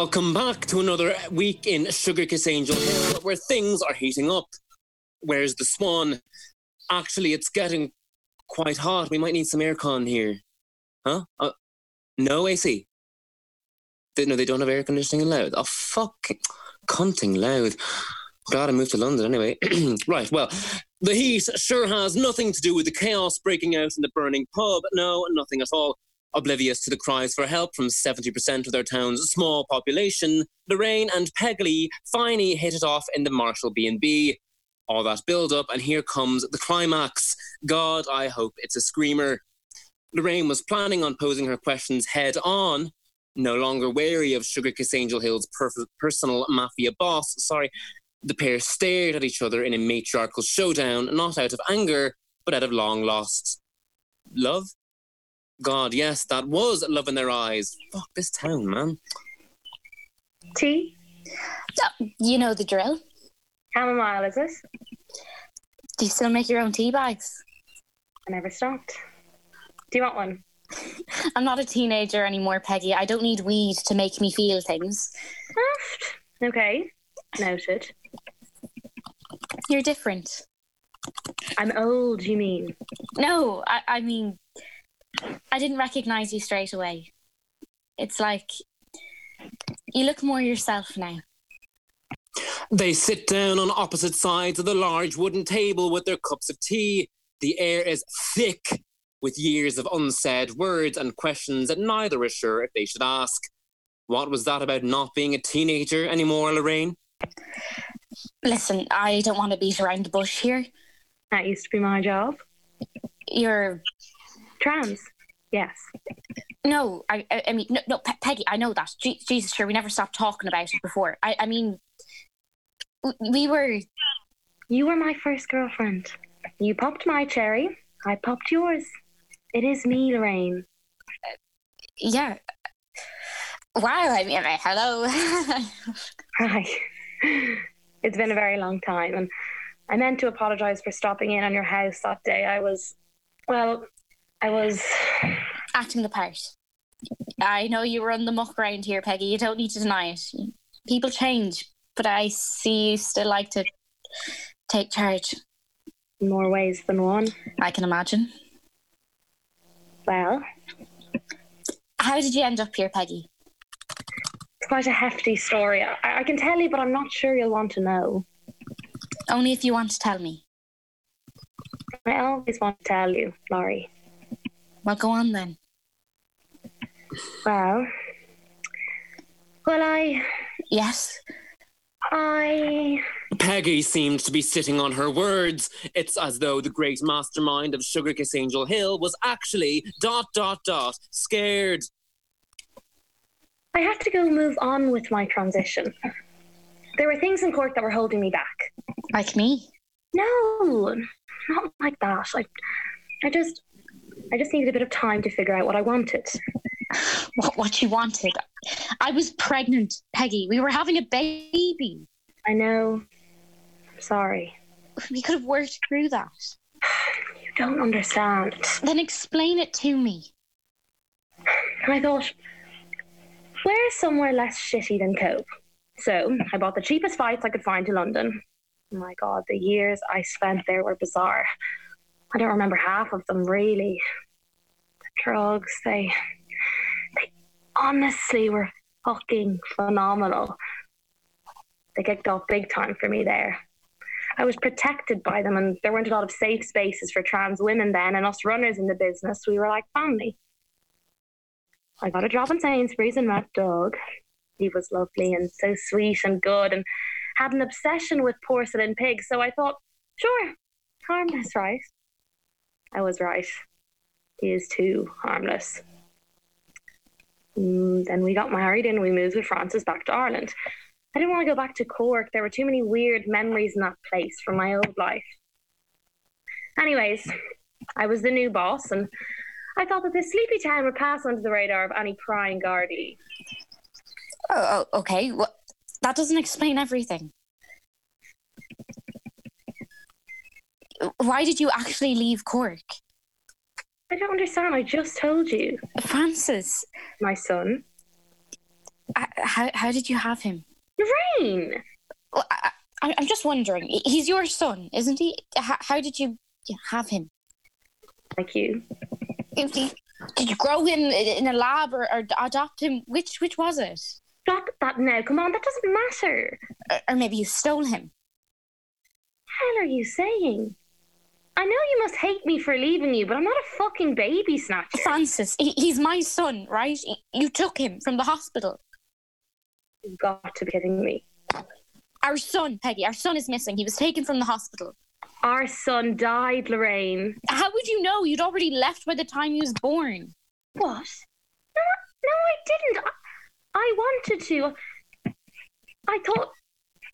Welcome back to another week in Sugar Kiss Angel Hill, where things are heating up. Where's the swan? Actually, it's getting quite hot. We might need some aircon here. Huh? Uh, no AC. They, no, they don't have air conditioning allowed. Oh, fuck. Cunting loud. Glad I moved to London anyway. right, well, the heat sure has nothing to do with the chaos breaking out in the burning pub. No, nothing at all. Oblivious to the cries for help from 70% of their town's small population, Lorraine and Peggy finally hit it off in the Marshall B&B. All that build up, and here comes the climax. God, I hope it's a screamer. Lorraine was planning on posing her questions head on, no longer wary of Sugar Kiss Angel Hill's perf- personal mafia boss. Sorry, the pair stared at each other in a matriarchal showdown, not out of anger, but out of long lost love. God, yes, that was love in their eyes. Fuck this town, man. Tea? You know the drill. Chamomile, is it? Do you still make your own tea bags? I never stopped. Do you want one? I'm not a teenager anymore, Peggy. I don't need weed to make me feel things. Okay, noted. You're different. I'm old, you mean? No, I, I mean, I didn't recognize you straight away. It's like you look more yourself now. They sit down on opposite sides of the large wooden table with their cups of tea. The air is thick with years of unsaid words and questions that neither is sure if they should ask. What was that about not being a teenager anymore, Lorraine? Listen, I don't want to beat around the bush here. That used to be my job. You're Trans. Yes. no, I, I, mean, no, no, Pe- Peggy. I know that. Je- Jesus, sure, we never stopped talking about it before. I, I mean, we were. You were my first girlfriend. You popped my cherry. I popped yours. It is me, Lorraine. Yeah. Wow. I mean, uh, hello. Hi. It's been a very long time, and I meant to apologize for stopping in on your house that day. I was, well, I was. Acting the part. I know you were on the muck around here, Peggy. You don't need to deny it. People change, but I see you still like to take charge. More ways than one. I can imagine. Well, How did you end up here, Peggy? it's quite a hefty story. I, I can tell you, but I'm not sure you'll want to know. Only if you want to tell me. I always want to tell you, Laurie. Well, go on then. Well, well, I, Yes. I, Peggy seemed to be sitting on her words. It's as though the great mastermind of Sugar Kiss Angel Hill was actually dot dot dot scared. I had to go move on with my transition. There were things in court that were holding me back. Like me. No, not like that. I, I just, I just needed a bit of time to figure out what I wanted. What, what you wanted. I was pregnant, Peggy. We were having a baby. I know. I'm sorry. We could have worked through that. You don't understand. Then explain it to me. And I thought, where's somewhere less shitty than Cork? So I bought the cheapest flights I could find to London. Oh my God, the years I spent there were bizarre. I don't remember half of them really. The drugs, they, they honestly were fucking phenomenal. They kicked off big time for me there. I was protected by them, and there weren't a lot of safe spaces for trans women then, and us runners in the business, we were like family. I got a job in Sainsbury's and met Doug. He was lovely and so sweet and good and had an obsession with porcelain pigs. So I thought, sure, harmless, right? I was right. He is too harmless. Mm, then we got married and we moved with Francis back to Ireland. I didn't want to go back to Cork. There were too many weird memories in that place from my old life. Anyways, I was the new boss and I thought that this sleepy town would pass under the radar of any prying Gardaí. Oh, oh okay. Well, that doesn't explain everything. Why did you actually leave Cork? I don't understand. I just told you. Francis, My son. h- how how did you have him? Lorraine! Well, I, I'm just wondering. He's your son, isn't he? How, how did you have him? Like you. Did you grow him in a lab or, or adopt him? Which which was it? Stop that now. Come on, that doesn't matter. Or, or maybe you stole him. hell are you saying? I know you must hate me for leaving you, but I'm not a fucking baby snatcher. Francis, he, he's my son, right? Y- You took him from the hospital. You've got to be kidding me. Our son, Peggy, our son is missing. He was taken from the hospital. Our son died, Lorraine. How would you know? You'd already left by the time he was born. What? No, no, I didn't. I, I wanted to. I thought,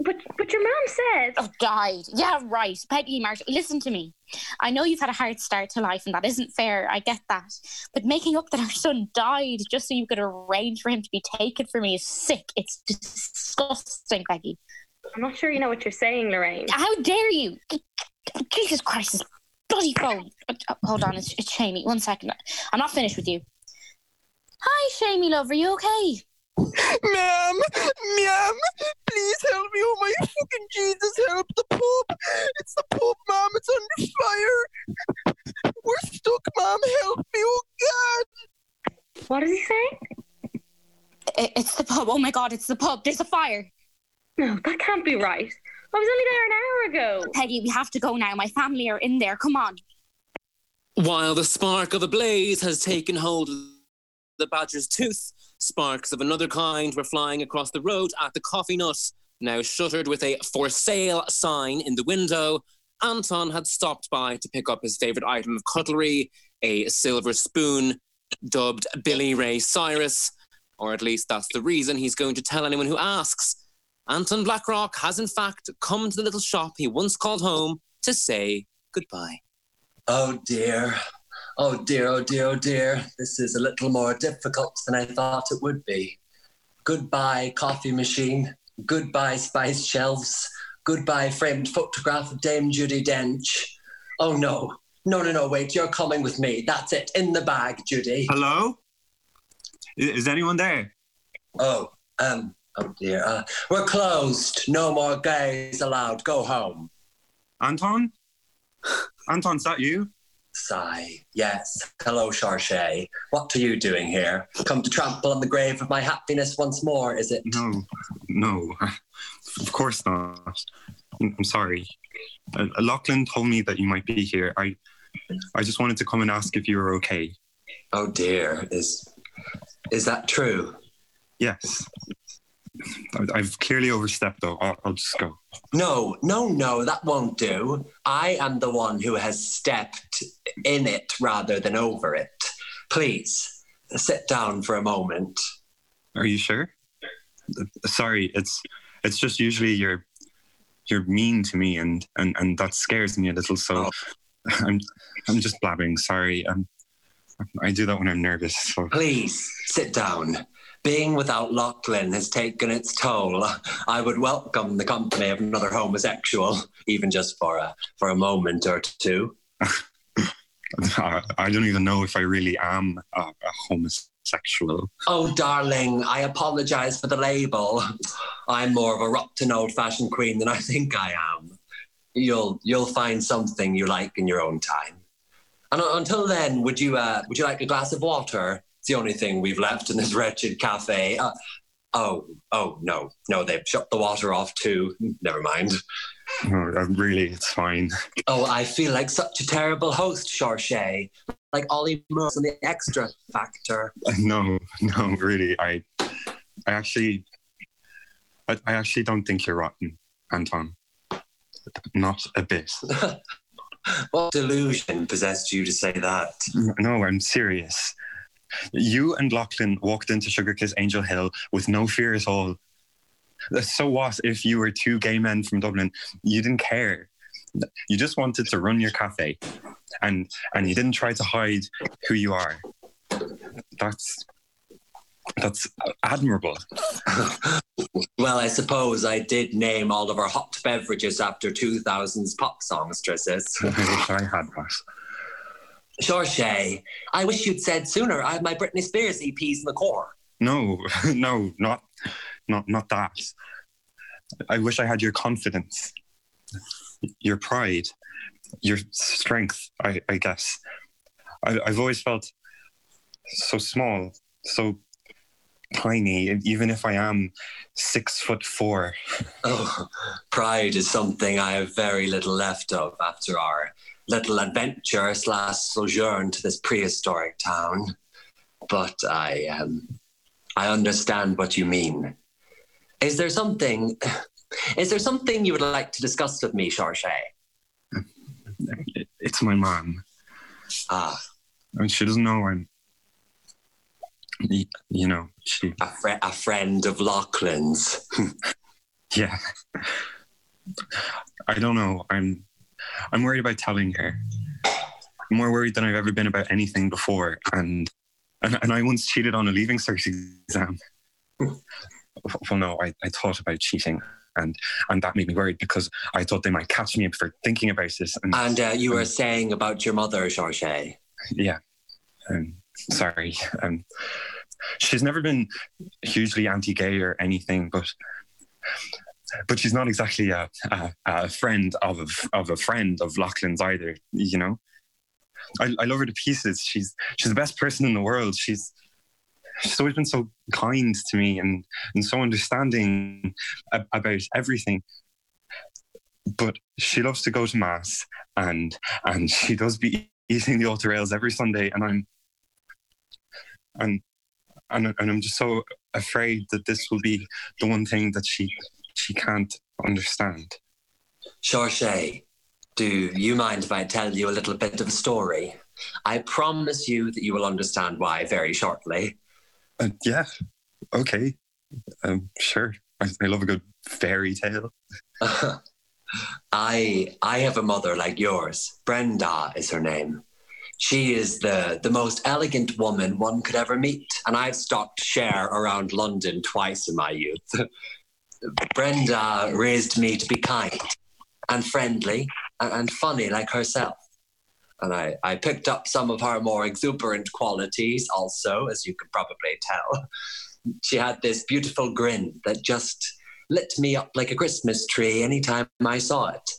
but but your mom said. Oh, died. Yeah, right. Peggy, Marshall, listen to me. I know you've had a hard start to life, and that isn't fair. I get that. But making up that our son died just so you could arrange for him to be taken from me is sick. It's disgusting, Peggy. I'm not sure you know what you're saying, Lorraine. How dare you? Jesus Christ, this bloody phone. Uh, Hold on, it's, it's Shamey. One second. I'm not finished with you. Hi, Shamey, love. Are you okay? Ma'am, ma'am, please help me. Oh my fucking Jesus, help the pub. It's the pub, ma'am. It's under fire. We're stuck, ma'am. Help me. Oh God. What is he saying? It's the pub. Oh my God, it's the pub. There's a fire. No, that can't be right. I was only there an hour ago. Peggy, we have to go now. My family are in there. Come on. While the spark of a blaze has taken hold of the badger's tooth, sparks of another kind were flying across the road at the coffee nut, now shuttered with a for sale sign in the window. Anton had stopped by to pick up his favorite item of cutlery, a silver spoon dubbed Billy Ray Cyrus, or at least that's the reason he's going to tell anyone who asks. Anton Blackrock has in fact come to the little shop he once called home to say goodbye. Oh dear. Oh dear, oh dear, oh dear. This is a little more difficult than I thought it would be. Goodbye, coffee machine. Goodbye, spice shelves. Goodbye, framed photograph of Dame Judi Dench. Oh no. No, no, no, wait, you're coming with me. That's it. In the bag, Judy. Hello? Is anyone there? Oh, um, oh dear. Uh, we're closed. No more gays allowed. Go home. Anton? Anton, is that you? Sigh. Yes. Hello, Seoirse. What are you doing here? Come to trample on the grave of my happiness once more, is it? No, no, of course not. I'm I'm sorry. Uh, Lachlan told me that you might be here. I, I just wanted to come and ask if you were okay. Oh dear. Is is that true? Yes. I've clearly overstepped, though. I'll, I'll just go. No, no, no, that won't do. I am the one who has stepped in it rather than over it. Please, sit down for a moment. Are you sure? Sorry, it's it's just usually you're you're mean to me, and and and that scares me a little. So I'm I'm just blabbing. Sorry. Um, I do that when I'm nervous. So Please, sit down. Being without Lachlan has taken its toll. I would welcome the company of another homosexual, even just for a for a moment or two. I don't even know if I really am a, a homosexual. Oh, darling, I apologize for the label. I'm more of a rotten old-fashioned queen than I think I am. You'll you'll find something you like in your own time. And until then, would you uh, would you like a glass of water? It's the only thing we've left in this wretched cafe. Uh, oh, oh no, no, they've shut the water off too. Never mind. No, uh, really, it's fine. Oh, I feel like such a terrible host, Seoirse. Like Olly Murs on the Xtra Factor. No, no, really, I, I actually, I, I actually don't think you're rotten, Anton. Not a bit. what delusion possessed you to say that? No, I'm serious. You and Lachlan walked into Sugar Kiss Angel Hill with no fear at all. So what if you were two gay men from Dublin? You didn't care. You just wanted to run your cafe, and and you didn't try to hide who you are. That's that's admirable. Well, I suppose I did name all of our hot beverages after 2000's pop songstresses. I wish I had that. Sure, Shay. I wish you'd said sooner. I have my Britney Spears EPs in the core. No, no, not, not, not that. I wish I had your confidence, your pride, your strength. I, I guess. I, I've always felt so small, so tiny, even if I am six foot four. Oh, pride is something I have very little left of after our little adventure slash sojourn to this prehistoric town. But I um, I understand what you mean. Is there something is there something you would like to discuss with me, Seoirse? It's my mom. Ah, And she doesn't know I'm. You know, she. a, fri a friend of Lachlan's. Yeah. I don't know. I'm. I'm worried about telling her. I'm more worried than I've ever been about anything before, and and, and I once cheated on a leaving cert exam. well, no, I, I thought about cheating, and and that made me worried because I thought they might catch me for thinking about this. And, And uh, you were saying about your mother, Seoirse. yeah, um, sorry. Um, she's never been hugely anti-gay or anything, but but she's not exactly a, a, a friend of a, of a friend of Lachlan's either. You know, I, I love her to pieces. She's she's the best person in the world. She's she's always been so kind to me and and so understanding a- about everything. But she loves to go to mass and and she does be eating the altar rails every Sunday, and I'm and and and I'm just so afraid that this will be the one thing that she she can't understand. Seoirse, do you mind if I tell you a little bit of a story? I promise you that you will understand why very shortly. Uh, yeah, okay, um, sure. I, I love a good fairy tale. I I have a mother like yours. Brenda is her name. She is the the most elegant woman one could ever meet, and I've stocked Cher around London twice in my youth. Brenda raised me to be kind and friendly and, and funny like herself. And I, I picked up some of her more exuberant qualities also, as you can probably tell. She had this beautiful grin that just lit me up like a Christmas tree anytime I saw it.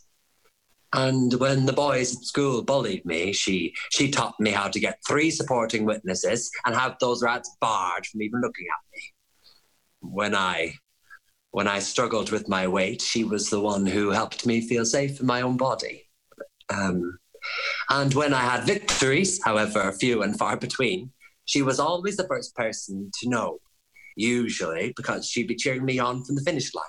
And when the boys at school bullied me, she she taught me how to get three supporting witnesses and have those rats barred from even looking at me. When I when I struggled with my weight, she was the one who helped me feel safe in my own body. Um, and when I had victories, however few and far between, she was always the first person to know, usually because she'd be cheering me on from the finish line.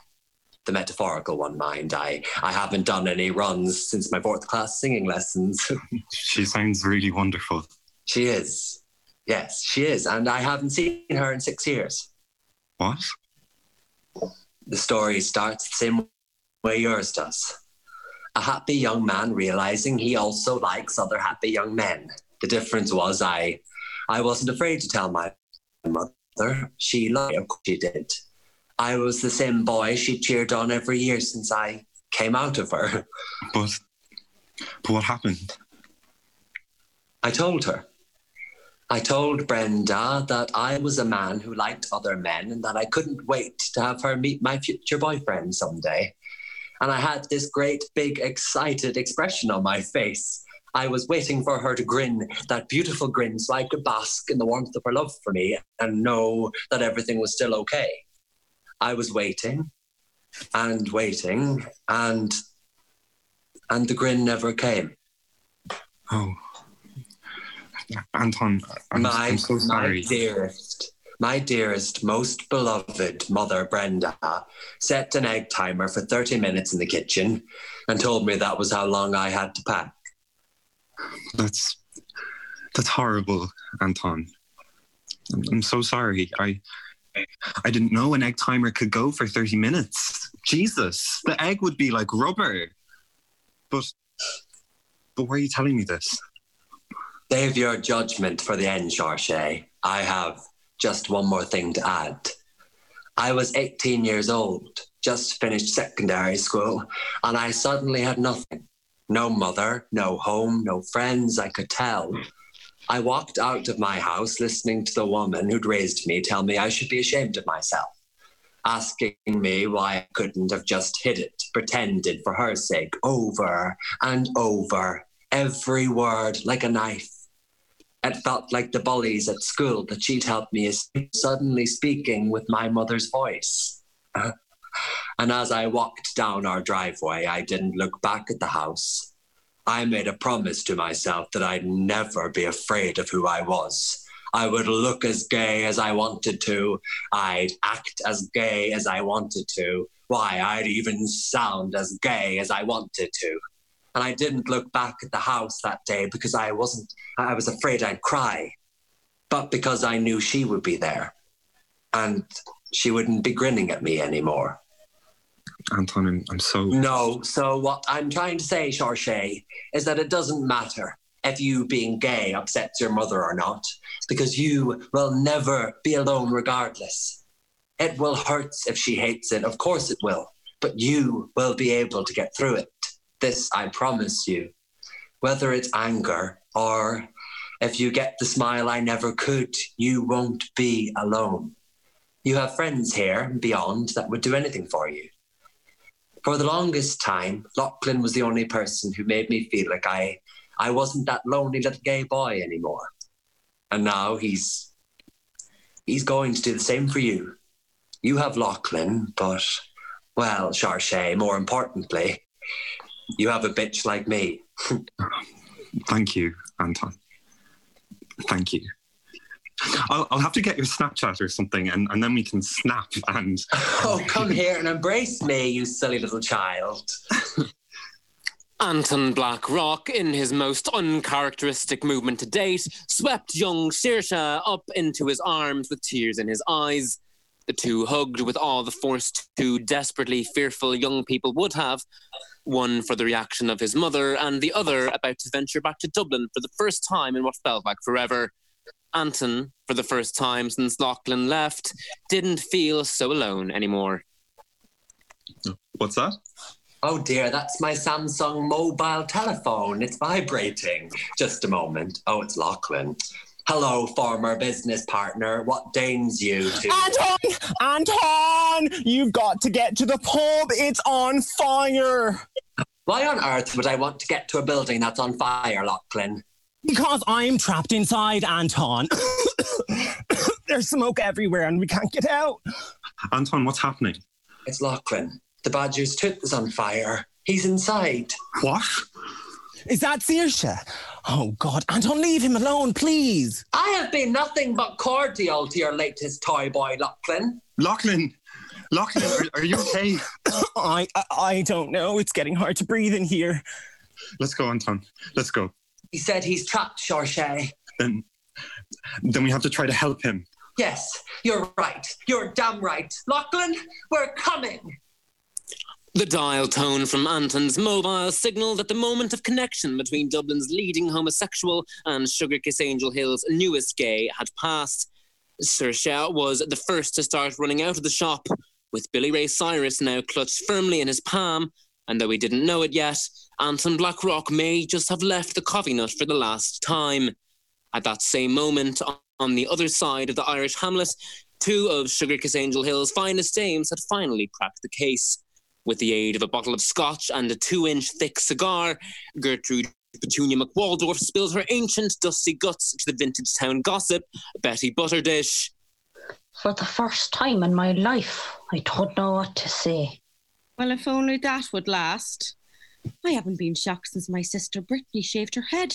The metaphorical one, mind. I, I haven't done any runs since my fourth class singing lessons. She sounds really wonderful. she is. Yes, she is. And I haven't seen her in six years. What? The story starts the same way yours does. A happy young man realizing he also likes other happy young men. The difference was I I wasn't afraid to tell my mother. She loved me, of course she did. I was the same boy she cheered on every year since I came out of her. But but what happened? I told her. I told Brenda that I was a man who liked other men and that I couldn't wait to have her meet my future boyfriend someday. And I had this great, big, excited expression on my face. I was waiting for her to grin, that beautiful grin, so I could bask in the warmth of her love for me and know that everything was still okay. I was waiting and waiting, and and the grin never came. Oh, Anton, I'm, my, I'm so my dearest, my dearest, most beloved mother, Brenda, set an egg timer for 30 minutes in the kitchen and told me that was how long I had to pack. That's that's horrible, Anton. I'm, I'm so sorry. I I didn't know an egg timer could go for 30 minutes. Jesus, the egg would be like rubber. But but why are you telling me this? Save your judgment for the end, Seoirse. I have just one more thing to add. I was 18 years old, just finished secondary school, and I suddenly had nothing. No mother, no home, no friends I could tell. I walked out of my house listening to the woman who'd raised me tell me I should be ashamed of myself, asking me why I couldn't have just hid it, pretended for her sake, over and over, every word like a knife. It felt like the bullies at school that she'd helped me is suddenly speaking with my mother's voice. and as I walked down our driveway, I didn't look back at the house. I made a promise to myself that I'd never be afraid of who I was. I would look as gay as I wanted to. I'd act as gay as I wanted to. Why, I'd even sound as gay as I wanted to. And I didn't look back at the house that day because I wasn't, I was afraid I'd cry, but because I knew she would be there and she wouldn't be grinning at me anymore. Anton, I'm, I'm so. No, so what I'm trying to say, Seoirse, is that it doesn't matter if you being gay upsets your mother or not, because you will never be alone regardless. It will hurt if she hates it, of course it will, but you will be able to get through it. This I promise you. Whether it's anger or if you get the smile I never could, you won't be alone. You have friends here and beyond that would do anything for you. For the longest time, Lachlan was the only person who made me feel like I, I wasn't that lonely little gay boy anymore. And now he's, he's going to do the same for you. You have Lachlan, but, well, Seoirse, more importantly, you have a bitch like me. Thank you, Anton. Thank you. I'll, I'll have to get your Snapchat or something, and, and then we can snap and. Oh, come here and embrace me, you silly little child. Anton Blackrock, in his most uncharacteristic movement to date, swept young Seoirse up into his arms with tears in his eyes. The two hugged with all the force two desperately fearful young people would have, one for the reaction of his mother, and the other about to venture back to Dublin for the first time in what felt like forever. Anton, for the first time since Lachlan left, didn't feel so alone anymore. What's that? Oh dear, that's my Samsung mobile telephone. It's vibrating. Just a moment. Oh, it's Lachlan. Hello, former business partner. What deigns you to. Anton! Anton! You've got to get to the pub. It's on fire. Why on earth would I want to get to a building that's on fire, Lachlan? Because I'm trapped inside, Anton. There's smoke everywhere and we can't get out. Anton, what's happening? It's Lachlan. The Badger's tooth is on fire. He's inside. What? Is that Seoirse? Oh, God. Anton, leave him alone, please. I have been nothing but cordial to your latest toy boy, Lachlan. Lachlan! Lachlan, are, are you okay? I, I I don't know. It's getting hard to breathe in here. Let's go, Anton. Let's go. He said he's trapped, Seoirse. Then, then we have to try to help him. Yes, you're right. You're damn right. Lachlan, we're coming. The dial tone from Anton's mobile signalled that the moment of connection between Dublin's leading homosexual and Sugar Kiss Angel Hill's newest gay had passed. Seoirse was the first to start running out of the shop, with Billy Ray Cyrus now clutched firmly in his palm, and though he didn't know it yet, Anton Blackrock may just have left the coffee nut for the last time. At that same moment, on the other side of the Irish hamlet, two of Sugar Kiss Angel Hill's finest dames had finally cracked the case. With the aid of a bottle of scotch and a two inch thick cigar, Gertrude Petunia McWaldorf spills her ancient dusty guts to the vintage town gossip, Betty Butterdish. For the first time in my life, I don't know what to say. Well, if only that would last. I haven't been shocked since my sister Brittany shaved her head.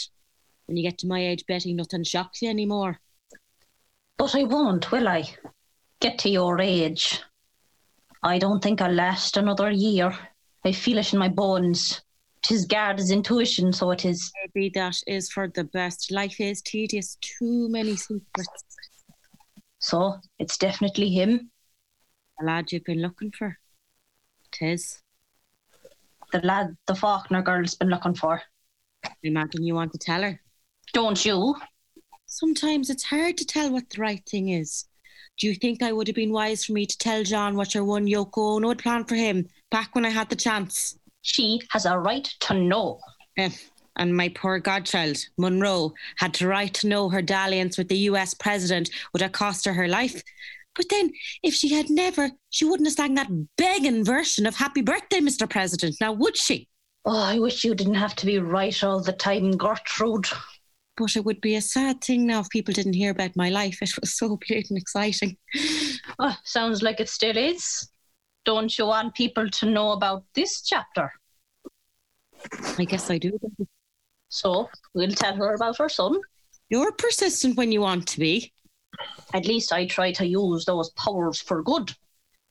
When you get to my age, Betty, nothing shocks you anymore. But I won't, will I? Get to your age. I don't think I'll last another year. I feel it in my bones. Tis Garda's intuition, so it is. Maybe that is for the best. Life is tedious. Too many secrets. So it's definitely him. The lad you've been looking for. Tis. The lad the Faulkner girl's been looking for. I imagine you want to tell her. Don't you? Sometimes it's hard to tell what the right thing is. Do you think I would have been wise for me to tell John what your one Yoko Ono had planned for him back when I had the chance? She has a right to know. Eh, and my poor godchild, Monroe, had to write to know her dalliance with the US president would have cost her her life. But then, if she had never, she wouldn't have sang that begging version of Happy Birthday, Mr. President, now would she? Oh, I wish you didn't have to be right all the time, Gertrude. But it would be a sad thing now if people didn't hear about my life. It was so bleeding exciting. Oh, sounds like it still is. Don't you want people to know about this chapter? I guess I do. So we'll tell her about her son. You're persistent when you want to be. At least I try to use those powers for good.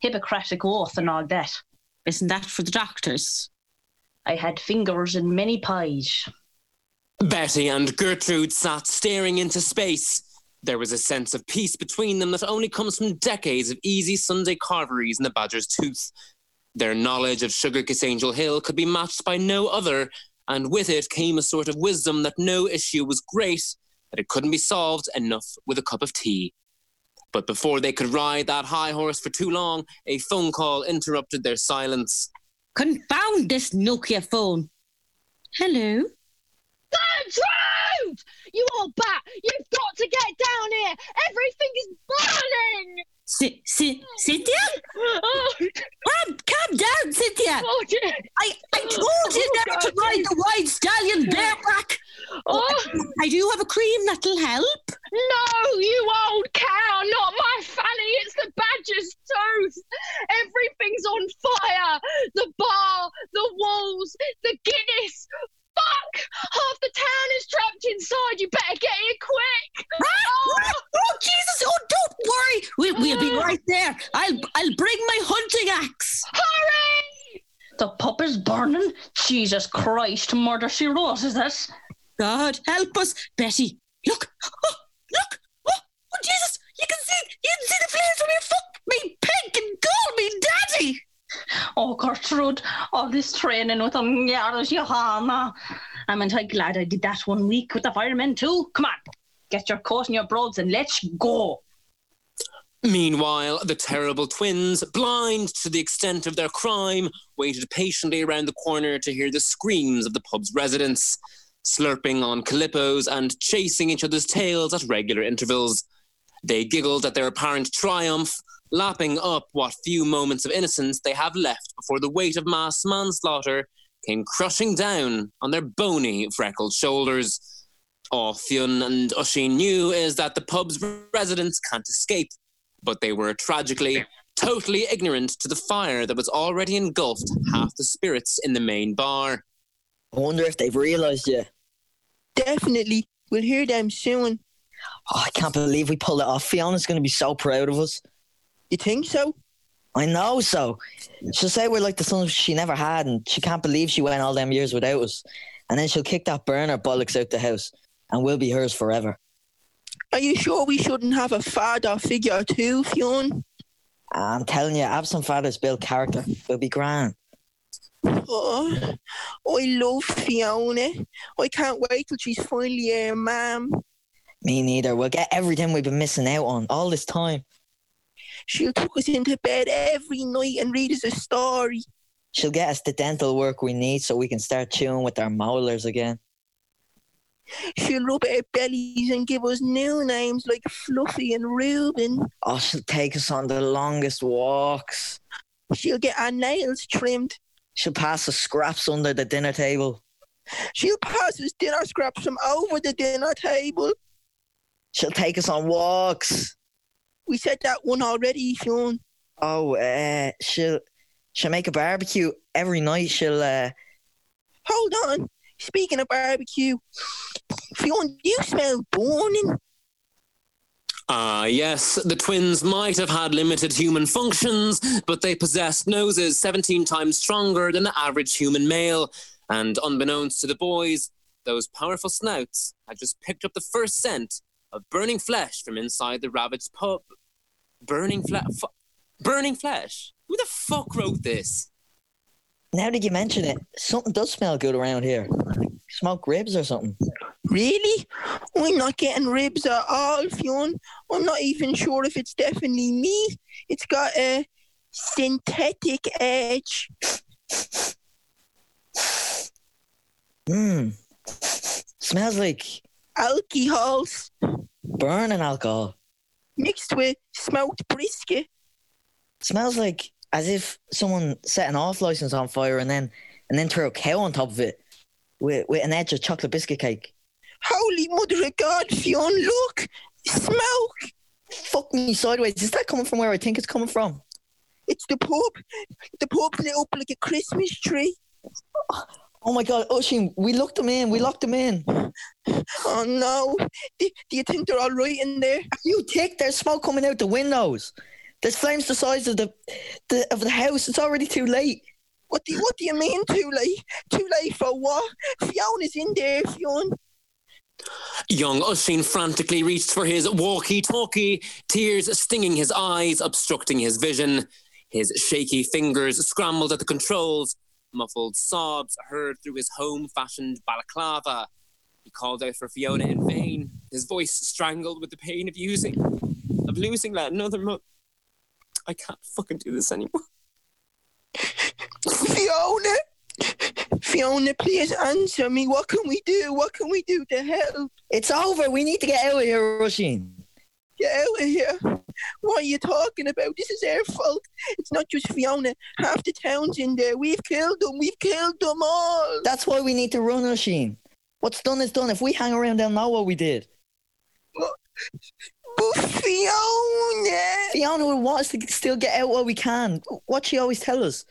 Hippocratic oath and all that. Isn't that for the doctors? I had fingers in many pies. Betty and Gertrude sat staring into space. There was a sense of peace between them that only comes from decades of easy Sunday carveries in the badger's tooth. Their knowledge of Sugar Kiss Angel Hill could be matched by no other, and with it came a sort of wisdom that no issue was great, that it couldn't be solved enough with a cup of tea. But before they could ride that high horse for too long, a phone call interrupted their silence. Confound this Nokia phone. Hello? Gertrude! You old bat! You've got to get down here! Everything is burning! Si- si- Cynthia? Oh, Calm, calm down, Cynthia. oh dear! I, I told you Oh, never to God. ride the white stallion bareback. Oh, I do have a cream that'll help. no, you old cow! Not my fanny! It's the badger's tooth! Everything's on fire! The bar, the walls, the Guinness! Fuck! Half the town is trapped inside! You better get here quick! Oh, oh, Jesus! Oh, don't worry. We'll, we'll be right there. I'll I'll bring my hunting axe. Hurry! The pup is burning. Jesus Christ, murder she wrote, is it? God help us, Betty. Look, oh, look. Oh, oh, Jesus! You can see you can see the flames from your foot. Me pink and gold, me daddy. Oh, Gertrude, all this training with them yards, Johanna. I'm entirely glad I did that one week with the firemen too. Come on, get your coat and your broads and let's go. Meanwhile, the terrible twins, blind to the extent of their crime, waited patiently around the corner to hear the screams of the pub's residents, slurping on calippos and chasing each other's tails at regular intervals. They giggled at their apparent triumph, lapping up what few moments of innocence they have left before the weight of mass manslaughter came crushing down on their bony, freckled shoulders. All Fionn and Oisin knew is that the pub's residents can't escape, but they were tragically totally ignorant to the fire that was already engulfed half the spirits in the main bar. I wonder if they've realised yet. Definitely. We'll hear them soon. Oh, I can't believe we pulled it off. Fiona's going to be so proud of us. You think so? I know so. She'll say we're like the sons she never had, and she can't believe she went all them years without us. And then she'll kick that burner bollocks out the house, and we'll be hers forever. Are you sure we shouldn't have a father figure too, Fionn? I'm telling you, absent fathers build character. We'll be grand. Oh, I love Fiona. I can't wait till she's finally a ma'am. Me neither. We'll get everything we've been missing out on all this time. She'll tuck us into bed every night and read us a story. She'll get us the dental work we need so we can start chewing with our molars again. She'll rub our bellies and give us new names like Fluffy and Reuben. Oh, she'll take us on the longest walks. She'll get our nails trimmed. She'll pass us scraps under the dinner table. She'll pass us dinner scraps from over the dinner table. She'll take us on walks. We said that one already, Sean. Oh, uh, she'll she'll make a barbecue every night. She'll uh, Hold on. Speaking of barbecue, Fionn, you smell burning. Ah, yes, the twins might have had limited human functions, but they possessed noses 17 times stronger than the average human male. And unbeknownst to the boys, those powerful snouts had just picked up the first scent of burning flesh from inside the ravaged pub. Burning flesh? Fu- burning flesh? Who the fuck wrote this? Now that you mention it, something does smell good around here. Smoked ribs or something. Really? I'm not getting ribs at all, Fionn. I'm not even sure if it's definitely meat. It's got a synthetic edge. Mmm. Smells like Alcohols burning alcohol. mixed with smoked brisket. Smells like as if someone set an off license on fire and then and then threw a cow on top of it with, with an edge of chocolate biscuit cake. Holy mother of God, Fionn, look! Smoke! Fuck me sideways. Is that coming from where I think it's coming from? It's the pub. The pub lit up like a Christmas tree. Oh my god, Oisin, we locked them in. We locked them in. Oh no. Do, do you think they're all right in there? You tick, there's smoke coming out the windows. There's flames the size of the, the of the house. It's already too late. What do you, what do you mean too late? Too late for what? Fiona's in there, Fiona. Young Oisin frantically reached for his walkie talkie, tears stinging his eyes, obstructing his vision. His shaky fingers scrambled at the controls, muffled sobs heard through his home fashioned balaclava. He called out for Fiona in vain, his voice strangled with the pain of using, of losing that another month. I can't fucking do this anymore. Fiona! Fiona, please answer me. What can we do? What can we do to help? It's over. We need to get out of here, Roisin. Get out of here. What are you talking about? This is our fault. It's not just Fiona. Half the town's in there. We've killed them. We've killed them all. That's why we need to run, Roisin. What's done is done. If we hang around, they'll know what we did. But Fiona! Fiona will want us to still get out while we can. What she always tell us.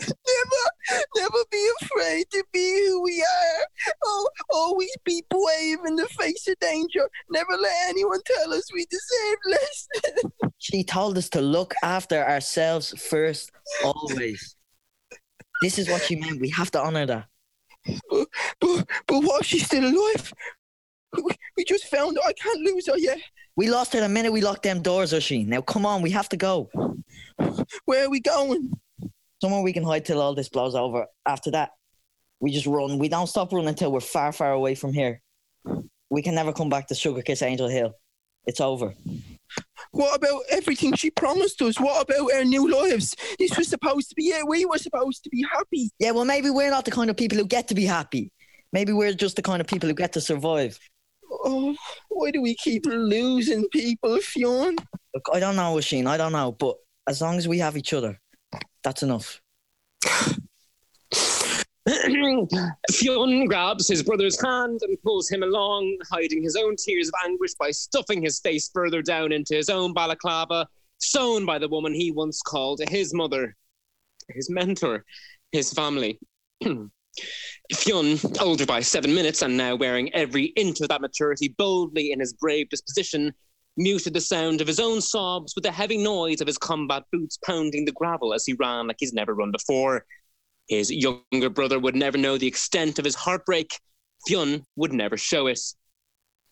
Never, never be afraid to be who we are. Oh, always be brave in the face of danger. Never let anyone tell us we deserve less. She told us to look after ourselves first, always. This is what she meant. We have to honour that. but, but, but what if she's still alive? We, we just found her. I can't lose her yet. We lost her the minute we locked them doors, Oisin. Now come on, we have to go. Where are we going? Somewhere we can hide till all this blows over. After that, we just run. We don't stop running until we're far, far away from here. We can never come back to Sugar Kiss Angel Hill. It's over. What about everything she promised us? What about our new lives? This was supposed to be it. We were supposed to be happy. Yeah, well, maybe we're not the kind of people who get to be happy. Maybe we're just the kind of people who get to survive. Oh, why do we keep losing people, Fionn? Look, I don't know, Oisin. I don't know. But as long as we have each other, that's enough. Fionn grabs his brother's hand and pulls him along, hiding his own tears of anguish by stuffing his face further down into his own balaclava, sewn by the woman he once called his mother, his mentor, his family. Fionn, older by seven minutes and now wearing every inch of that maturity boldly in his brave disposition, muted the sound of his own sobs with the heavy noise of his combat boots pounding the gravel as he ran like he's never run before. His younger brother would never know the extent of his heartbreak. Fionn would never show it.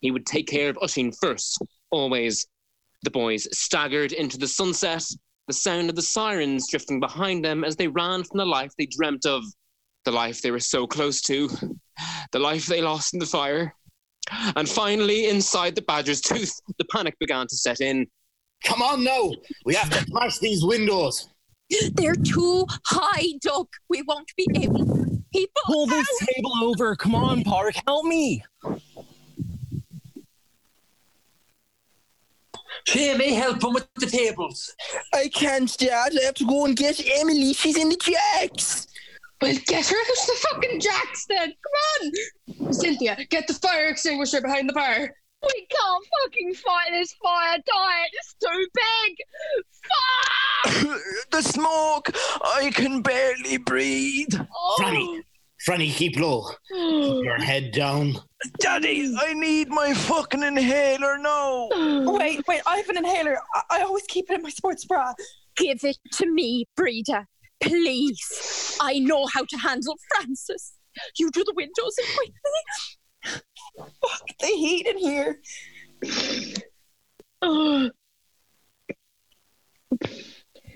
He would take care of Oisin first, always. The boys staggered into the sunset, the sound of the sirens drifting behind them as they ran from the life they dreamt of, the life they were so close to, the life they lost in the fire. And finally, inside the badger's tooth, the panic began to set in. Come on now. We have to smash these windows. They're too high, Duck. We won't be able. to. People. Pull this table over. Come on, Park. Help me. Jamie, help him with the tables. I can't, Dad. I have to go and get Emily. She's in the jacks. Well, get her out of the fucking jacks then. Come on. Cynthia, get the fire extinguisher behind the bar. We can't fucking fight this fire diet. It's too big. Fuck! the smoke. I can barely breathe. Oh. Franny, Franny, keep low. Keep your head down. Daddy, I need my fucking inhaler now. Wait, wait, I have an inhaler. I, I always keep it in my sports bra. Give it to me, Breda. Please. I know how to handle Francis. You do the windows and wait. Fuck the heat in here.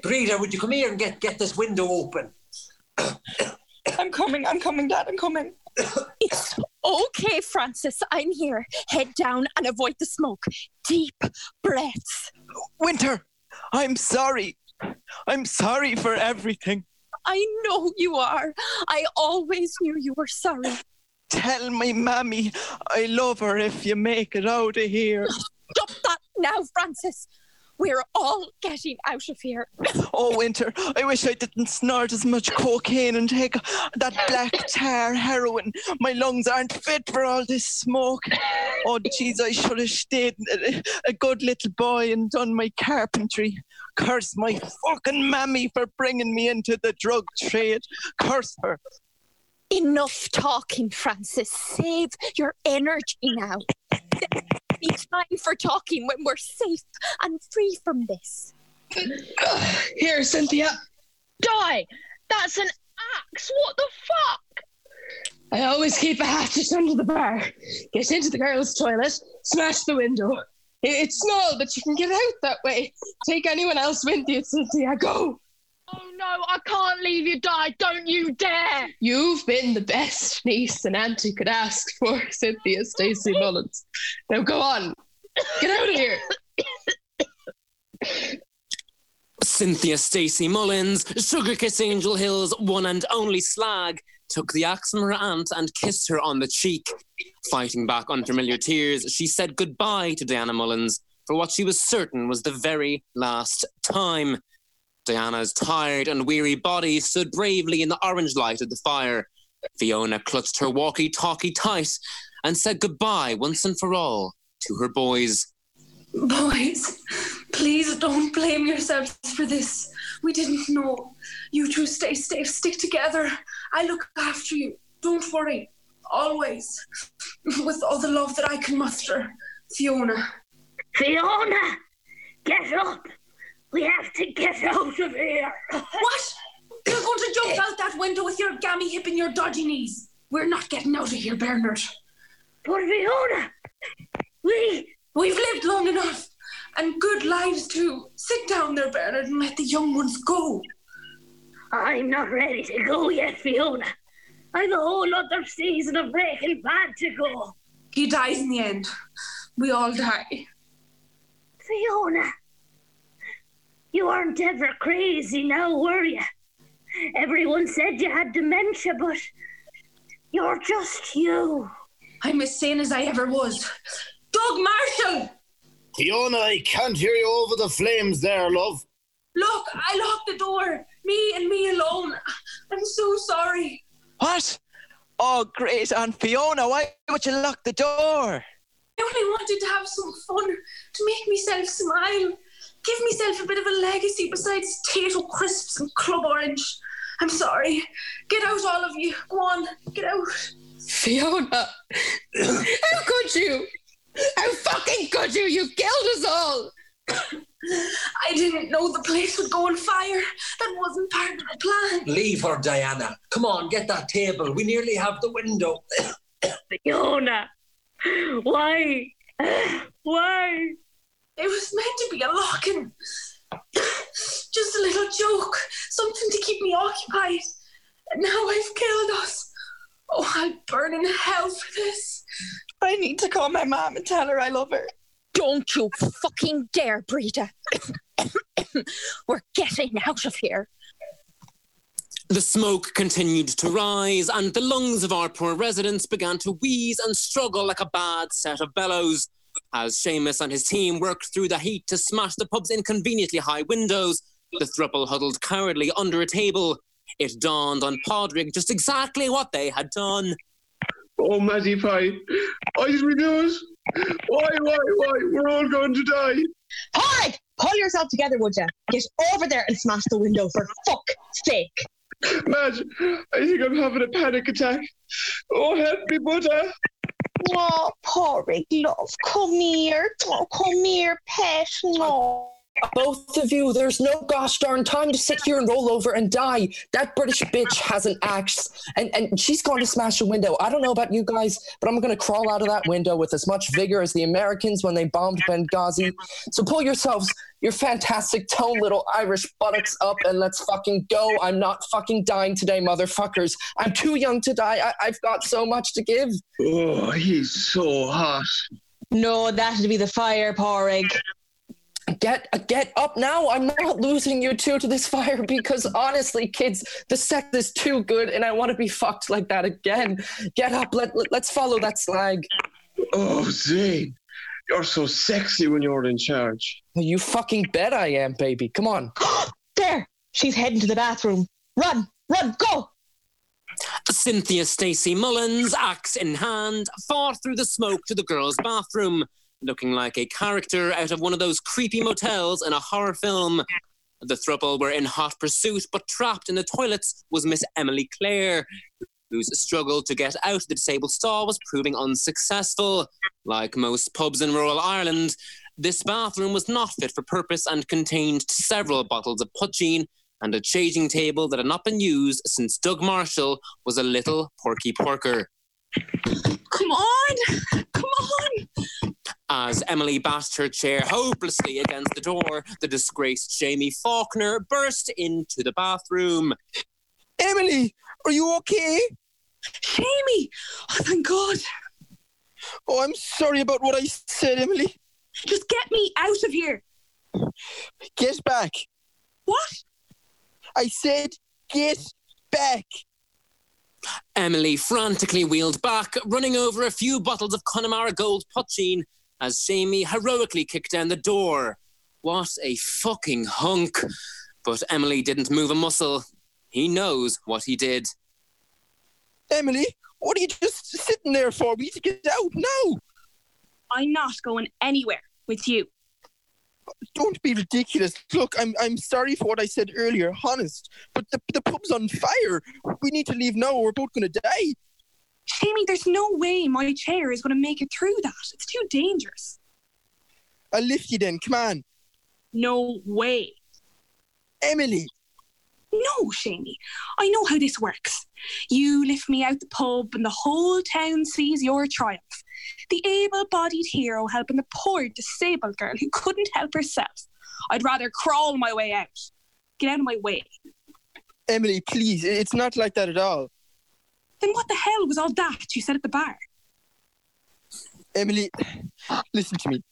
Breda, would you come here and get, get this window open? I'm coming, I'm coming, Dad, I'm coming. It's okay, Francis. I'm here. Head down and avoid the smoke. Deep breaths. Winter, I'm sorry. I'm sorry for everything. I know you are. I always knew you were sorry. Tell my mammy I love her if you make it out of here. Stop that now, Francis. We're all getting out of here. Oh, Winter, I wish I didn't snort as much cocaine and take that black tar heroin. My lungs aren't fit for all this smoke. Oh, jeez, I should have stayed a, a good little boy and done my carpentry. Curse my fucking mammy for bringing me into the drug trade. Curse her. Enough talking, Francis. Save your energy now. Be time for talking when we're safe and free from this. Here, Cynthia. Die! That's an axe! What the fuck? I always keep a hatchet under the bar. Get into the girls' toilet, smash the window. It's small, but you can get out that way. Take anyone else with you, Cynthia. Go. Oh no, I can't leave you die. Don't you dare! You've been the best niece an auntie could ask for, Cynthia Stacy Mullins. Now go on. Get out of here. Cynthia Stacy Mullins, Sugar Kiss Angel Hill's one and only slag, took the axe from her aunt and kissed her on the cheek. Fighting back unfamiliar tears, she said goodbye to Diana Mullins for what she was certain was the very last time. Diana's tired and weary body stood bravely in the orange light of the fire. Fiona clutched her walkie talkie tight and said goodbye once and for all to her boys. Boys, please don't blame yourselves for this. We didn't know. You two stay safe, stick together. I look after you. Don't worry. Always. With all the love that I can muster. Fiona. Fiona! Get up! We have to get out of here! What? You're going to jump out that window with your gammy hip and your dodgy knees. We're not getting out of here, Bernard. But Fiona, we we've lived long enough, and good lives too. Sit down there, Bernard, and let the young ones go. I'm not ready to go yet, Fiona. I've a whole other season of Breaking Bad to go. He dies in the end. We all die. Fiona, you aren't ever crazy now, were you? Everyone said you had dementia, but you're just you. I'm as sane as I ever was. Doug Marshall! Fiona, I can't hear you over the flames there, love. Look, I locked the door. Me and me alone. I'm so sorry. What? Oh, great, Aunt Fiona, why would you lock the door? I only wanted to have some fun, to make myself smile. Give myself a bit of a legacy besides potato crisps and club orange. I'm sorry. Get out, all of you. Go on, get out. Fiona, how could you? How fucking could you? You killed us all. I didn't know the place would go on fire. That wasn't part of the plan. Leave her, Diana. Come on, get that table. We nearly have the window. Fiona, why? Why? It was meant to be a locking. Just a little joke, something to keep me occupied. And now I've killed us. Oh, I'll burn in hell for this. I need to call my mom and tell her I love her. Don't you fucking dare, Brita. We're getting out of here. The smoke continued to rise, and the lungs of our poor residents began to wheeze and struggle like a bad set of bellows. As Seamus and his team worked through the heat to smash the pub's inconveniently high windows, the thruple huddled cowardly under a table. It dawned on Podrick just exactly what they had done. Oh, Matty Pie, why did we do it? Why, why, why? We're all going to die. Porrig, pull yourself together, would you? Get over there and smash the window for fuck's sake. Madge, I think I'm having a panic attack. Oh, help me, Buddha. Oh, Porrig, love, come here. Oh, come here, pet. No. Both of you, there's no gosh darn time to sit here and roll over and die. That British bitch has an axe, and, and she's going to smash a window. I don't know about you guys, but I'm going to crawl out of that window with as much vigor as the Americans when they bombed Benghazi. So pull yourselves, your fantastic tone little Irish buttocks up, and let's fucking go. I'm not fucking dying today, motherfuckers. I'm too young to die. I, I've got so much to give. Oh, he's so hot. No, that'd be the fire, Porrig. Get get up now. I'm not losing you two to this fire because honestly, kids, the sex is too good and I want to be fucked like that again. Get up. Let, let let's follow that slag. Oh, Zane, you're so sexy when you're in charge. You fucking bet I am, baby. Come on. there, she's heading to the bathroom. Run, run, go. Cynthia Stacy Mullins, axe in hand, far through the smoke to the girls' bathroom, looking like a character out of one of those creepy motels in a horror film. The throuple were in hot pursuit, but trapped in the toilets was Miss Emily Clare, whose struggle to get out of the disabled stall was proving unsuccessful. Like most pubs in rural Ireland, this bathroom was not fit for purpose and contained several bottles of poitín and a changing table that had not been used since Doug Marshall was a little porky porker. Come on! Come on! As Emily bashed her chair hopelessly against the door, the disgraced Jamie Faulkner burst into the bathroom. Emily, are you okay? Jamie! Oh, thank God. Oh, I'm sorry about what I said, Emily. Just get me out of here. Get back. What? I said get back. Emily frantically wheeled back, running over a few bottles of Connemara Gold Poitín as Jamie heroically kicked down the door. What a fucking hunk. But Emily didn't move a muscle. He knows what he did. Emily, what are you just sitting there for? We need to get out now. I'm not going anywhere with you. Don't be ridiculous. Look, I'm I'm sorry for what I said earlier, honest. But the the pub's on fire. We need to leave now. Or we're both going to die. Jamie, there's no way my chair is going to make it through that. It's too dangerous. I'll lift you then. Come on. No way. Emily. No, Shamey. I know how this works. You lift me out the pub, and the whole town sees your triumph. The able bodied hero helping the poor disabled girl who couldn't help herself. I'd rather crawl my way out. Get out of my way. Emily, please. It's not like that at all. Then what the hell was all that you said at the bar? Emily, listen to me.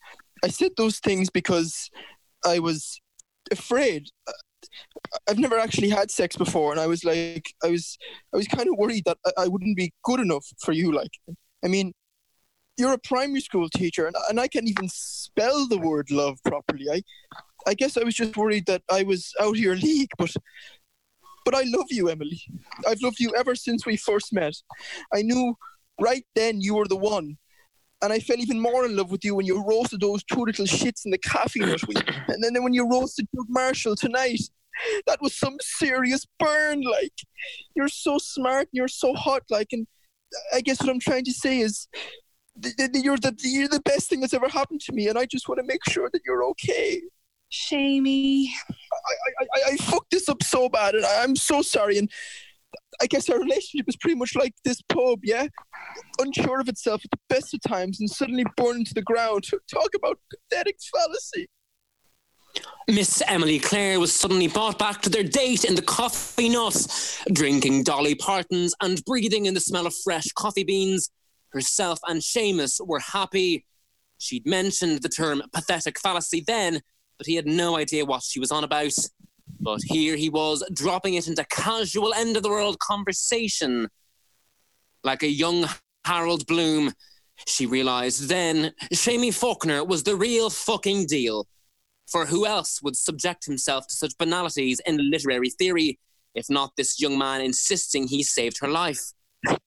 I said those things because I was afraid. Uh, I've never actually had sex before, and I was like, I was, I was kind of worried that I, I wouldn't be good enough for you. Like, I mean, you're a primary school teacher, and, and I can't even spell the word love properly. I, I guess I was just worried that I was out of your league, but, but I love you, Emily. I've loved you ever since we first met. I knew right then you were the one. And I fell even more in love with you when you roasted those two little shits in the coffee nut week. And then when you roasted Doug Marshall tonight, that was some serious burn. Like, you're so smart and you're so hot. Like, and I guess what I'm trying to say is, you're the you're the best thing that's ever happened to me, and I just want to make sure that you're okay. Shamey. I, I, I, I fucked this up so bad, and I, I'm so sorry. And I guess our relationship is pretty much like this pub, yeah? Unsure of itself at the best of times and suddenly burned to the ground. Talk about pathetic fallacy. Miss Emily Clare was suddenly brought back to their date in the coffee nut, drinking Dolly Partons and breathing in the smell of fresh coffee beans. Herself and Seamus were happy. She'd mentioned the term pathetic fallacy then, but he had no idea what she was on about. But here he was dropping it into casual end of the world conversation. Like a young Harold Bloom, she realised then Shamey Faulkner was the real fucking deal. For who else would subject himself to such banalities in literary theory, if not this young man insisting he saved her life?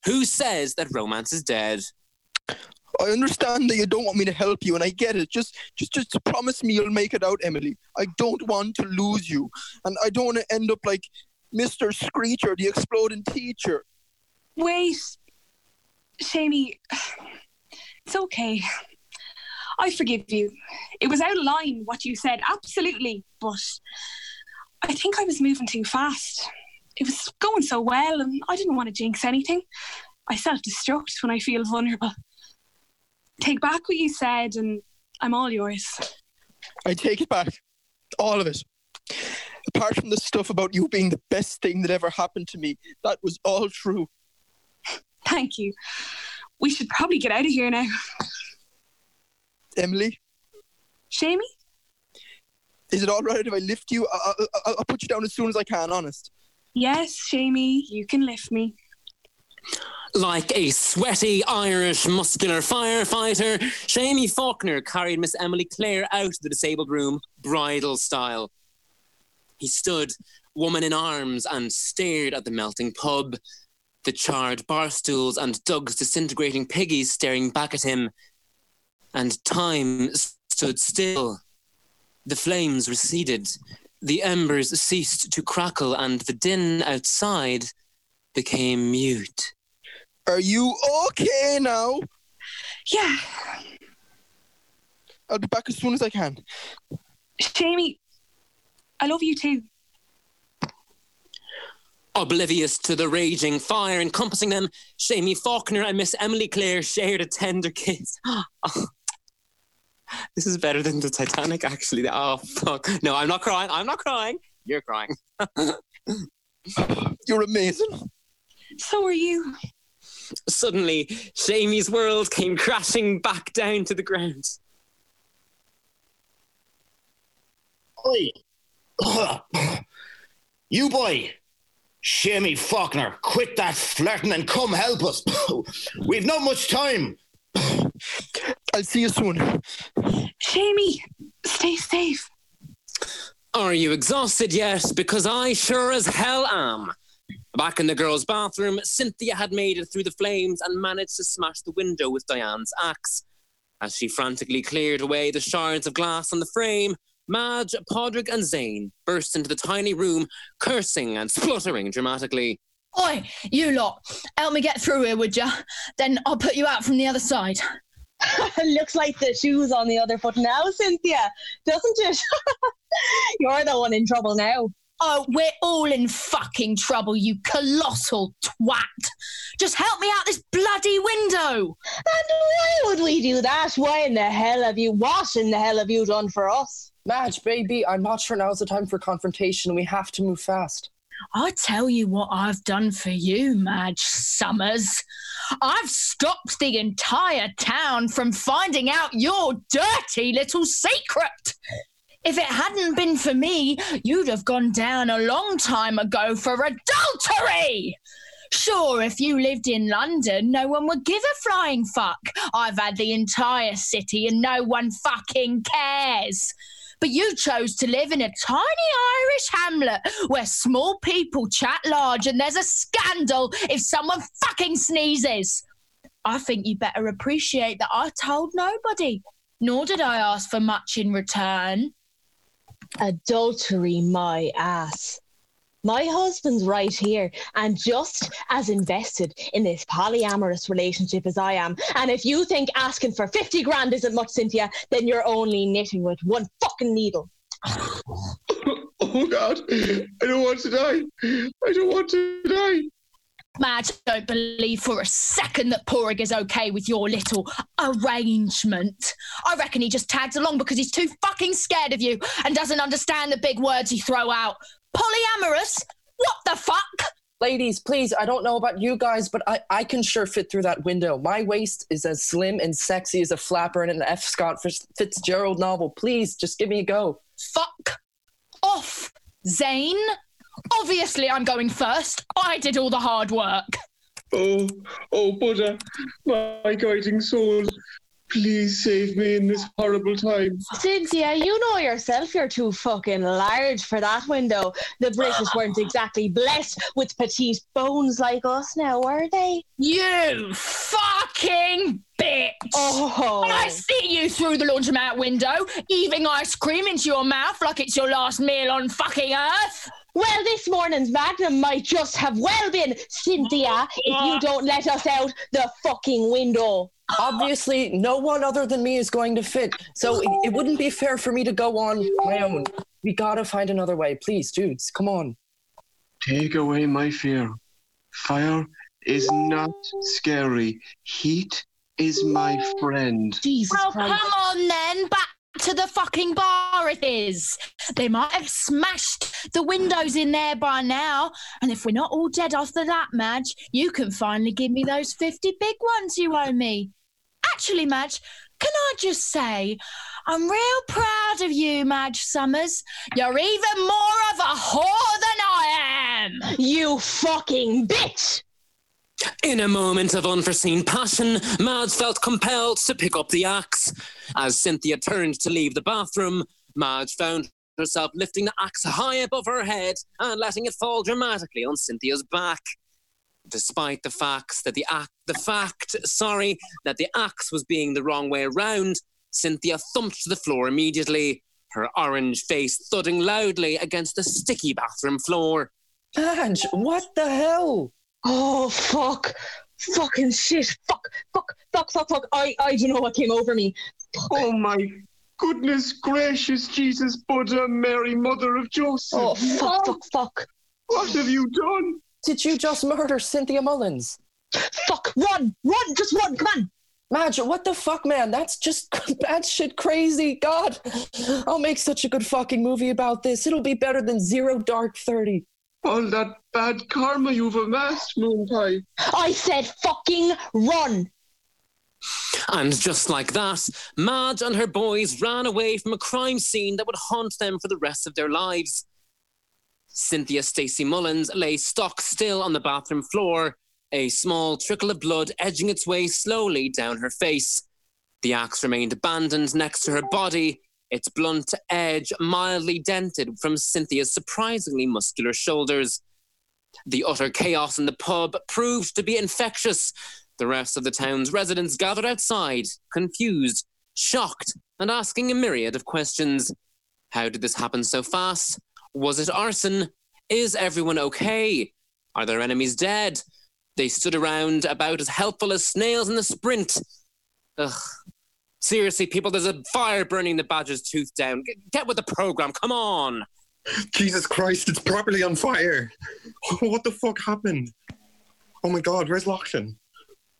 Who says that romance is dead? I understand that you don't want me to help you, and I get it. Just, just, just promise me you'll make it out, Emily. I don't want to lose you, and I don't want to end up like Mister Screecher, the exploding teacher. Wait. Shamey. It's okay. I forgive you. It was out of line what you said, absolutely. But I think I was moving too fast. It was going so well, and I didn't want to jinx anything. I self destruct when I feel vulnerable. Take back what you said, and I'm all yours. I take it back, all of it. Apart from the stuff about you being the best thing that ever happened to me, that was all true. Thank you. We should probably get out of here now. Emily, Shamey? Is it all right if I lift you? I- I- I'll put you down as soon as I can, honest. Yes, Shamey, you can lift me. Like a sweaty Irish muscular firefighter, Shamey Faulkner carried Miss Emily Clare out of the disabled room, bridal style. He stood, woman in arms, and stared at the melting pub, the charred bar stools and Doug's disintegrating piggies staring back at him. And time stood still. The flames receded, the embers ceased to crackle, and the din outside became mute. Are you okay now? Yeah. I'll be back as soon as I can. Shamey, I love you too. Oblivious to the raging fire encompassing them, Shamey Faulkner and Miss Emily Clare shared a tender kiss. Oh. This is better than the Titanic, actually. Oh, fuck. No, I'm not crying. I'm not crying. You're crying. You're amazing. So are you. Suddenly, Shamey's world came crashing back down to the ground. Oi! you boy! Shamey Faulkner, quit that flirting and come help us. We've not much time. I'll see you soon. Shamey, stay safe. Are you exhausted yet? Because I sure as hell am. Back in the girls' bathroom, Cynthia had made it through the flames and managed to smash the window with Diane's axe. As she frantically cleared away the shards of glass on the frame, Madge, Podrick, and Zane burst into the tiny room, cursing and spluttering dramatically. Oi, you lot, help me get through here, would ya? Then I'll put you out from the other side. Looks like the shoe's on the other foot now, Cynthia, doesn't it? You're the one in trouble now. Oh, we're all in fucking trouble, you colossal twat. Just help me out this bloody window. And why would we do that? Why in the hell have you, what in the hell have you done for us? Madge, baby, I'm not sure now's the time for confrontation. We have to move fast. I tell you what I've done for you, Madge Summers. I've stopped the entire town from finding out your dirty little secret. If it hadn't been for me, you'd have gone down a long time ago for adultery. Sure, if you lived in London, no one would give a flying fuck. I've had the entire city and no one fucking cares. But you chose to live in a tiny Irish hamlet where small people chat large and there's a scandal if someone fucking sneezes. I think you better appreciate that I told nobody, nor did I ask for much in return. Adultery, my ass. My husband's right here and just as invested in this polyamorous relationship as I am. And if you think asking for 50 grand isn't much, Cynthia, then you're only knitting with one fucking needle. Oh God, I don't want to die. I don't want to die. Madge, I don't believe for a second that Porig is okay with your little arrangement. I reckon he just tags along because he's too fucking scared of you and doesn't understand the big words you throw out. Polyamorous? What the fuck? Ladies, please, I don't know about you guys, but I, I can sure fit through that window. My waist is as slim and sexy as a flapper in an F. Scott Fitzgerald novel. Please, just give me a go. Fuck off, Zane. Obviously, I'm going first. I did all the hard work. Oh, oh, Buddha, my guiding soul, please save me in this horrible time. Cynthia, you know yourself you're too fucking large for that window. The British weren't exactly blessed with petite bones like us now, were they? You fucking bitch! Oh. When I see you through the laundromat window, eating ice cream into your mouth like it's your last meal on fucking Earth. Well, this morning's Magnum might just have well been, Cynthia, if you don't let us out the fucking window. Obviously, no one other than me is going to fit, so it, it wouldn't be fair for me to go on my own. We gotta find another way. Please, dudes, come on. Take away my fear. Fire is not scary. Heat is my friend. Jesus well, come on then, back to the fucking bar it is. They might have smashed the windows in there by now. And if we're not all dead after that, Madge, you can finally give me those 50 big ones you owe me. Actually, Madge, can I just say, I'm real proud of you, Madge Summers. You're even more of a whore than I am. You fucking bitch! In a moment of unforeseen passion, Mads felt compelled to pick up the axe. As Cynthia turned to leave the bathroom, Madge found herself lifting the axe high above her head and letting it fall dramatically on Cynthia's back. Despite the facts that the the fact, sorry, that the axe was being the wrong way around, Cynthia thumped to the floor immediately, her orange face thudding loudly against the sticky bathroom floor. Madge, what the hell? Oh fuck! Fucking shit! Fuck! Fuck! Fuck! Fuck! Fuck! I I don't know what came over me. Oh my goodness gracious, Jesus, Buddha, Mary, Mother of Joseph. Oh fuck! Fuck! Fuck! What have you done? Did you just murder Cynthia Mullins? Fuck! Run! Run! Just run! Come on! Madge, what the fuck, man? That's just bad shit crazy. God, I'll make such a good fucking movie about this. It'll be better than Zero Dark Thirty. All that bad karma you've amassed, Moonpie. I said fucking run! And just like that, Madge and her boys ran away from a crime scene that would haunt them for the rest of their lives. Cynthia Stacy Mullins lay stock still on the bathroom floor, a small trickle of blood edging its way slowly down her face. The axe remained abandoned next to her body, its blunt edge mildly dented from Cynthia's surprisingly muscular shoulders. The utter chaos in the pub proved to be infectious. The rest of the town's residents gathered outside, confused, shocked, and asking a myriad of questions. How did this happen so fast? Was it arson? Is everyone okay? Are their enemies dead? They stood around about as helpful as snails in the sprint. Ugh. Seriously, people, there's a fire burning the badger's tooth down. Get, get with the program, come on. Jesus Christ, it's properly on fire. What the fuck happened? Oh my god, where's Lachlan?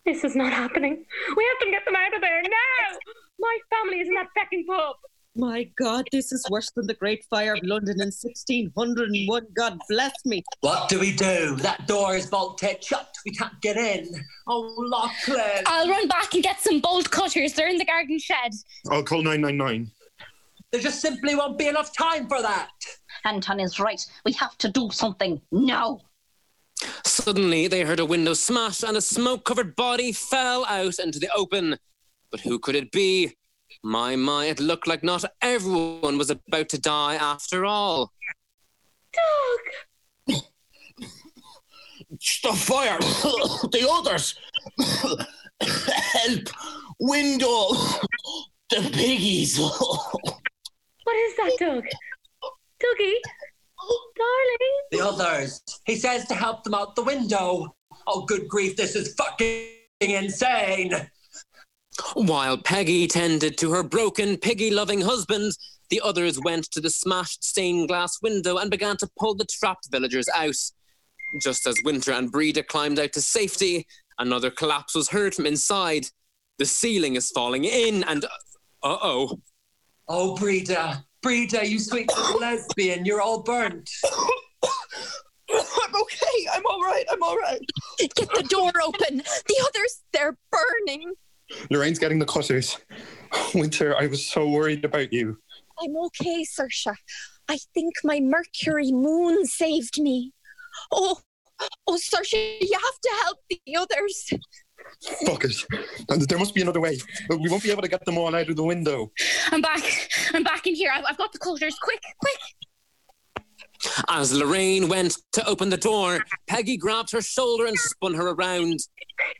This is not happening. We have to get them out of there now. My family is in that fucking pub. My God, this is worse than the Great Fire of London in 1601. God bless me. What do we do? That door is bolted shut. We can't get in. Oh, Lachlan. I'll run back and get some bolt cutters. They're in the garden shed. I'll call 999. There just simply won't be enough time for that. Anton is right. We have to do something now. Suddenly, they heard a window smash and a smoke covered body fell out into the open. But who could it be? My, my, it looked like not everyone was about to die after all. Doug! The fire! the others! Help! Window! The piggies! What is that, Doug? Dougie? Darling? The others. He says to help them out the window. Oh, good grief, this is fucking insane. While Peggy tended to her broken, piggy loving husband, the others went to the smashed stained glass window and began to pull the trapped villagers out. Just as Winter and Breda climbed out to safety, another collapse was heard from inside. The ceiling is falling in, and uh oh. Oh, Breda. Breda, you sweet little lesbian, you're all burnt. I'm okay. I'm all right. I'm all right. Get the door open. The others, they're burning. Lorraine's getting the cutters. Winter, I was so worried about you. I'm okay, Seoirse. I think my Mercury moon saved me. Oh, oh, Seoirse, you have to help the others. Fuck it. And there must be another way. We won't be able to get them all out of the window. I'm back. I'm back in here. I've, I've got the cutters. Quick, quick. As Lorraine went to open the door, Peggy grabbed her shoulder and spun her around.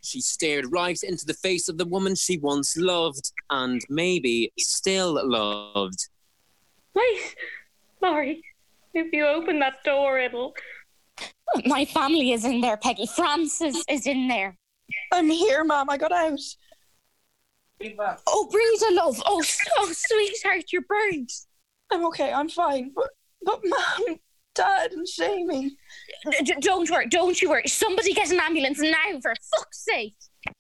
She stared right into the face of the woman she once loved and maybe still loved. Wait, Laurie. If you open that door, it'll. My family is in there, Peggy. Francis is in there. I'm here, Mom. I got out. Oh, Breda, love. Oh, oh, sweetheart, you're burned. I'm okay. I'm fine. But, but Mom, Dad, and Jamie. D- d- don't worry. Don't you worry. Somebody get an ambulance now, for fuck's sake.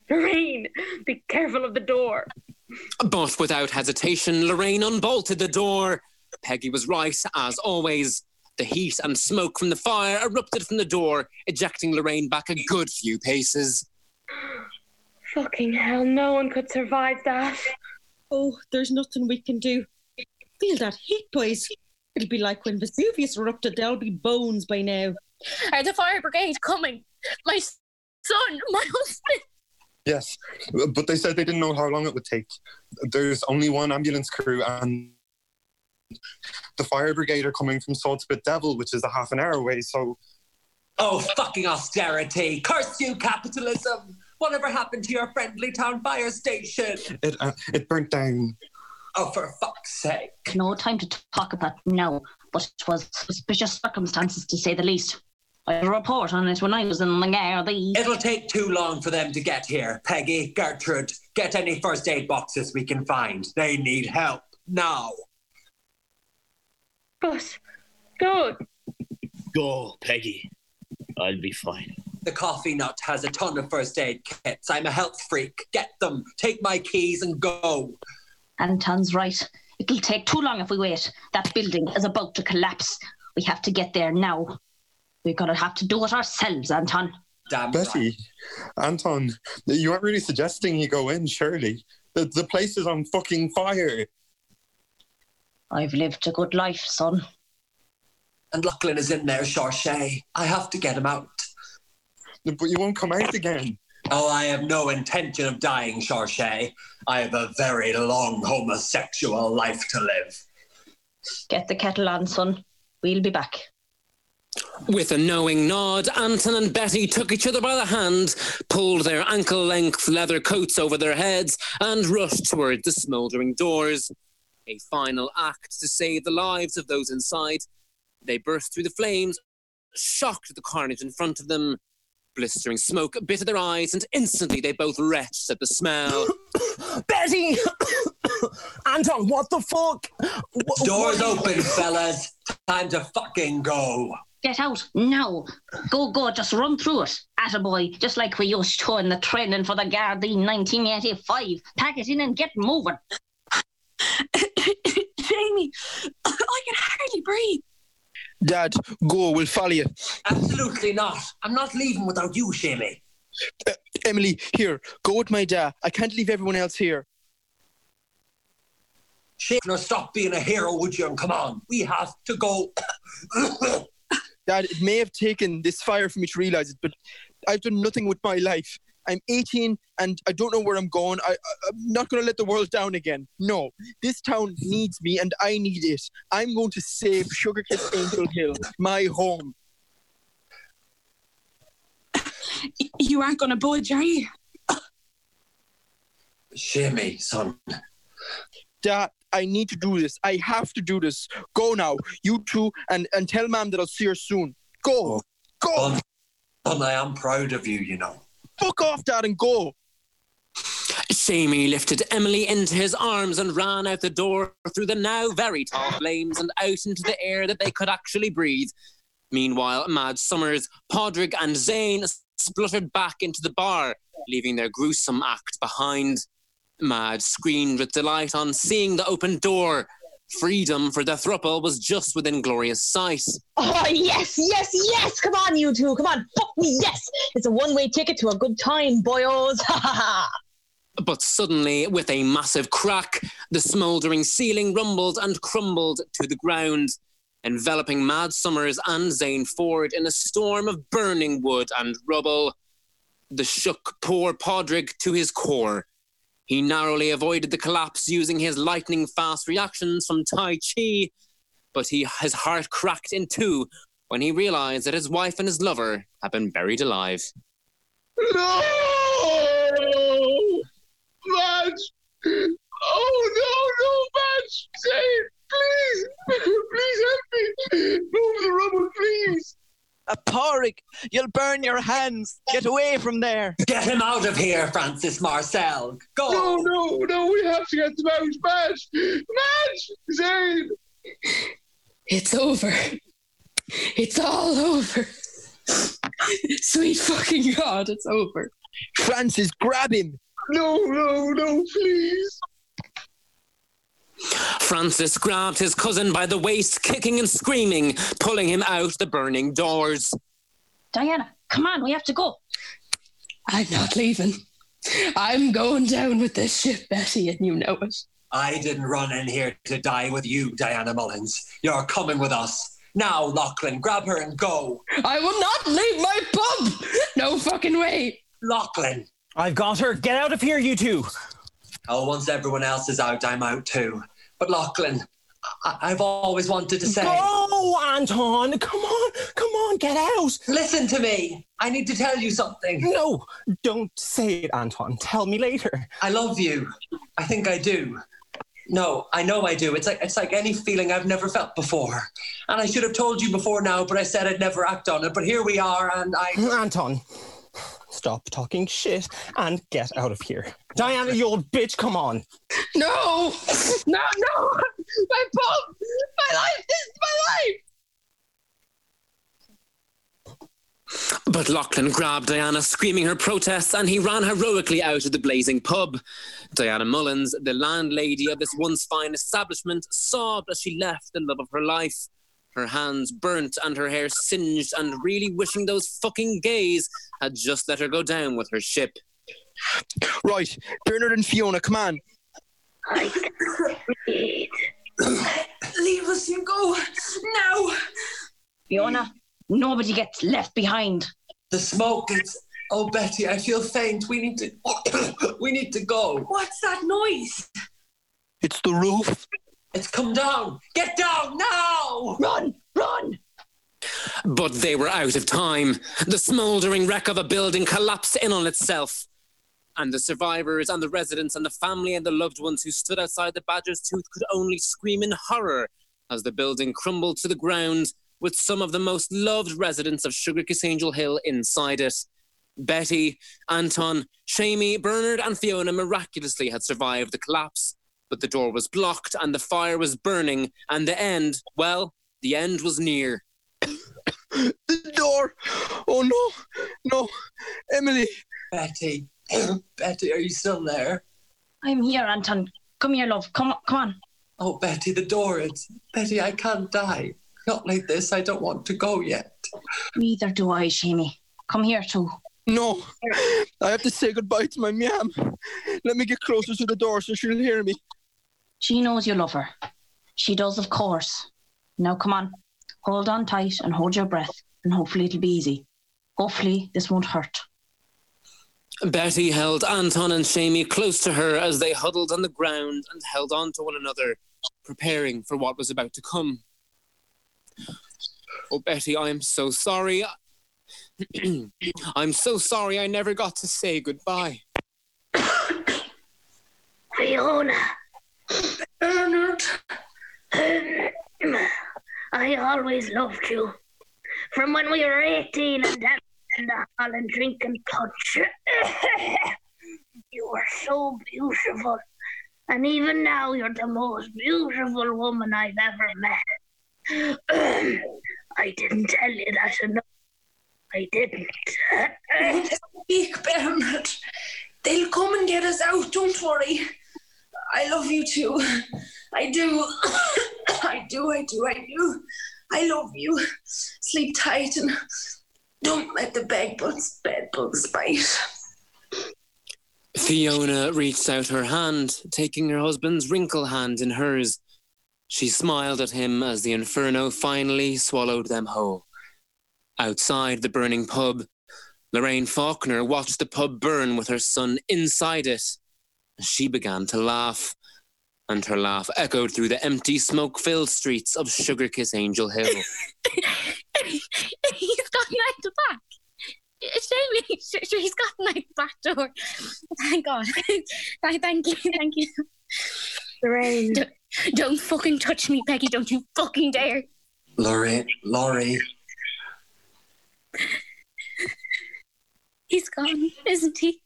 Lorraine, be careful of the door. But without hesitation, Lorraine unbolted the door. Peggy was right, as always. The heat and smoke from the fire erupted from the door, ejecting Lorraine back a good few paces. Fucking hell, no one could survive that. Oh, there's nothing we can do. Feel that heat, boys. It'll be like when Vesuvius erupted. There'll be bones by now. Are the fire brigade coming? My son, my husband. Yes, but they said they didn't know how long it would take. There's only one ambulance crew, and the fire brigade are coming from Saltspit Devil, which is a half an hour away. So, Oh, fucking austerity! Curse you, capitalism! Whatever happened to your friendly town fire station? it uh, it burnt down. Oh, for fuck's sake! No time to talk about now, but it was suspicious circumstances to say the least. I had a report on it when I was in the Gardaí. It'll take too long for them to get here. Peggy, Gertrude, get any first aid boxes we can find. They need help now. But, go. Go, Peggy. I'll be fine. The coffee nut has a ton of first aid kits. I'm a health freak. Get them. Take my keys and go. Anton's right. It'll take too long if we wait. That building is about to collapse. We have to get there now. We're gonna have to do it ourselves, Anton. Damn Betty, Anton, you aren't really suggesting you go in, surely. The, the place is on fucking fire. I've lived a good life, son. And Lachlan is in there, Seoirse. I have to get him out. But you won't come out again. Oh, I have no intention of dying, Seoirse. I have a very long homosexual life to live. Get the kettle on, son. We'll be back. With a knowing nod, Anton and Betty took each other by the hand, pulled their ankle length leather coats over their heads, and rushed toward the smouldering doors. A final act to save the lives of those inside. They burst through the flames, shocked at the carnage in front of them. Blistering smoke bit at their eyes, and instantly they both retched at the smell. Betty! Anton, what the fuck? Wh- Doors what- open, fellas. Time to fucking go. Get out now. Go, go, just run through it. Attaboy, just like we used to in the training for the Gardaí 1985. Pack it in and get moving. Jamie, I can hardly breathe. Dad, go, we'll follow you. Absolutely not. I'm not leaving without you, Shamey. Uh, Emily, here, go with my dad. I can't leave everyone else here. Shit, now stop being a hero, would you? And come on, we have to go. Dad, it may have taken this fire for me to realize it, but I've done nothing with my life. I'm 18 and I don't know where I'm going. I, I, I'm not going to let the world down again. No, this town needs me and I need it. I'm going to save Sugar Kiss Angel Hill, my home. You aren't going to budge, are you? Shamey, son. Dad, I need to do this. I have to do this. Go now, you two, and, and tell Mom that I'll see her soon. Go, oh, go. Son, I am proud of you, you know. Fuck off, Dad, and go. Shamey lifted Emily into his arms and ran out the door through the now very tall flames and out into the air that they could actually breathe. Meanwhile, Mad Summers, Podrick, and Zane spluttered back into the bar, leaving their gruesome act behind. Mad screamed with delight on seeing the open door. Freedom for the thruple was just within glorious sight. Oh, yes, yes, yes. Come on, you two. Come on. Fuck me, yes. It's a one way ticket to a good time, boyos. Ha ha ha. But suddenly, with a massive crack, the smouldering ceiling rumbled and crumbled to the ground, enveloping Mad Summers and Zane Ford in a storm of burning wood and rubble. The shook poor Podrick to his core. He narrowly avoided the collapse using his lightning fast reactions from Tai Chi, but he, his heart cracked in two when he realized that his wife and his lover had been buried alive. No! Madge! Oh, no, no, Madge! It, please! Please help me! Move the rubble, please! A porrick! You'll burn your hands! Get away from there! Get him out of here, Francis Marcel. Go! No, no, no, we have to get them out, Madge! Madge! Zane! It's over. It's all over. Sweet fucking God, it's over. Francis, grab him! No, no, no, please! Francis grabbed his cousin by the waist, kicking and screaming, pulling him out the burning doors. Diana, come on, we have to go. I'm not leaving. I'm going down with this ship, Betty, and you know it. I didn't run in here to die with you, Diana Mullins. You're coming with us. Now, Lachlan, grab her and go. I will not leave my pub. No fucking way. Lachlan. I've got her. Get out of here, you two. Oh, once everyone else is out, I'm out too. But Lachlan, I- I've always wanted to say. Go, Anton. Come on. Come on. Get out. Listen to me. I need to tell you something. No, don't say it, Anton. Tell me later. I love you. I think I do. No, I know I do. It's like it's like any feeling I've never felt before. And I should have told you before now, but I said I'd never act on it. But here we are, and I. Anton, stop talking shit and get out of here. Diana, you old bitch, come on. No, no, no. My pub. My life. This is my life. But Lachlan grabbed Diana, screaming her protests, and he ran heroically out of the blazing pub. Diana Mullins, the landlady of this once fine establishment, sobbed as she left the love of her life. Her hands burnt and her hair singed, and really wishing those fucking gays had just let her go down with her ship. Right, Bernard and Fiona, come on. Leave us and go now. Fiona, nobody gets left behind. The smoke is. Oh, Betty, I feel faint. We need to. we need to go. What's that noise? It's the roof. It's come down. Get down now! Run! Run! But they were out of time. The smouldering wreck of a building collapsed in on itself. And the survivors and the residents and the family and the loved ones who stood outside the Badger's Tooth could only scream in horror as the building crumbled to the ground with some of the most loved residents of Sugar Kiss Angel Hill inside it. Betty, Anton, Shamey, Bernard, and Fiona miraculously had survived the collapse, but the door was blocked and the fire was burning, and the end, well, the end was near. The door. Oh no, no, Emily. Betty, Betty, are you still there? I'm here, Anton. Come here, love. Come on, come on. Oh, Betty, the door is. Betty, I can't die. Not like this. I don't want to go yet. Neither do I, Shamey. Come here too. No, I have to say goodbye to my miam. Let me get closer to the door so she'll hear me. She knows you love her. She does, of course. Now, come on. Hold on tight and hold your breath, and hopefully it'll be easy. Hopefully, this won't hurt. Betty held Anton and Shamey close to her as they huddled on the ground and held on to one another, preparing for what was about to come. Oh, Betty, I am so sorry. I'm so sorry I never got to say goodbye. Fiona. Bernard. I always loved you. From when we were 18 and dancing in the hall and drinking punch. you were so beautiful. And even now, you're the most beautiful woman I've ever met. I didn't tell you that enough. I didn't. Don't speak, Bernard. They'll come and get us out. Don't worry. I love you too. I do. I do. I do. I do. I love you. Sleep tight and don't let the bed bugs, bed bugs bite. Fiona reached out her hand, taking her husband's wrinkled hand in hers. She smiled at him as the inferno finally swallowed them whole. Outside the burning pub, Lorraine Faulkner watched the pub burn with her son inside it. She began to laugh, and her laugh echoed through the empty, smoke filled streets of Sugar Kiss Angel Hill. He's gotten out the back. Shamey, sh- sh- he's gotten out the back door. Thank God. Thank thank you, thank you. Lorraine. Don't, don't fucking touch me, Peggy. Don't you fucking dare. Laurie, Laurie. He's gone, isn't he?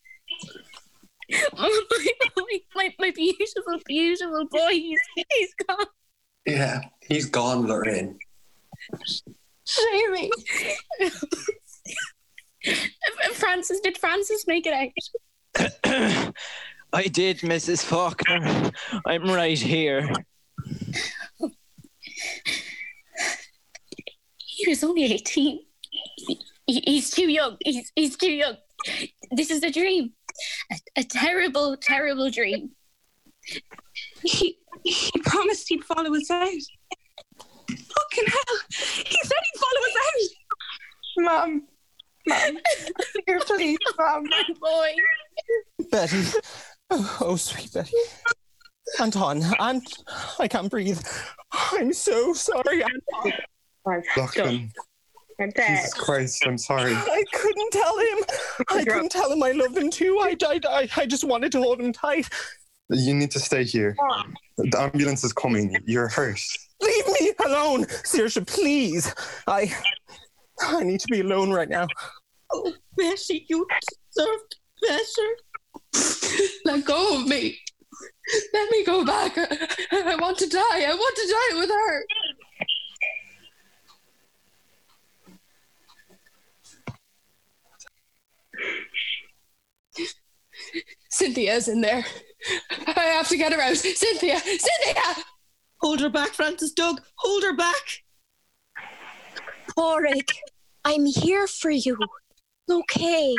My, my, my, my beautiful, beautiful boy. He's, he's gone. Yeah, he's gone, Lorraine. Shamey. Francis, did Francis make it out? I did, Mrs. Faulkner. I'm right here. He was only 18. He- he- he's too young. He's, he's too young. This is a dream. A, a terrible, terrible dream. He he promised he'd follow us out. Fucking hell! He said he'd follow us out. Mom, Mom, here, please, Mom. My boy. Betty. Oh, oh, sweet Betty. Anton, Ant, I can't breathe. I'm so sorry, Anton. Lachlan. Jesus Christ, I'm sorry. I couldn't tell him. I couldn't tell him I loved him too. I, I, I, I just wanted to hold him tight. You need to stay here. The ambulance is coming. You're hurt. Leave me alone, Seoirse, please. I, I need to be alone right now. Oh, Bessie, you deserved better. Let go of me. Let me go back. I, I want to die. I want to die with her. Cynthia's in there. I have to get her out. Cynthia! Cynthia! Hold her back, Francis Doug. Hold her back. Porrick, I'm here for you. Okay.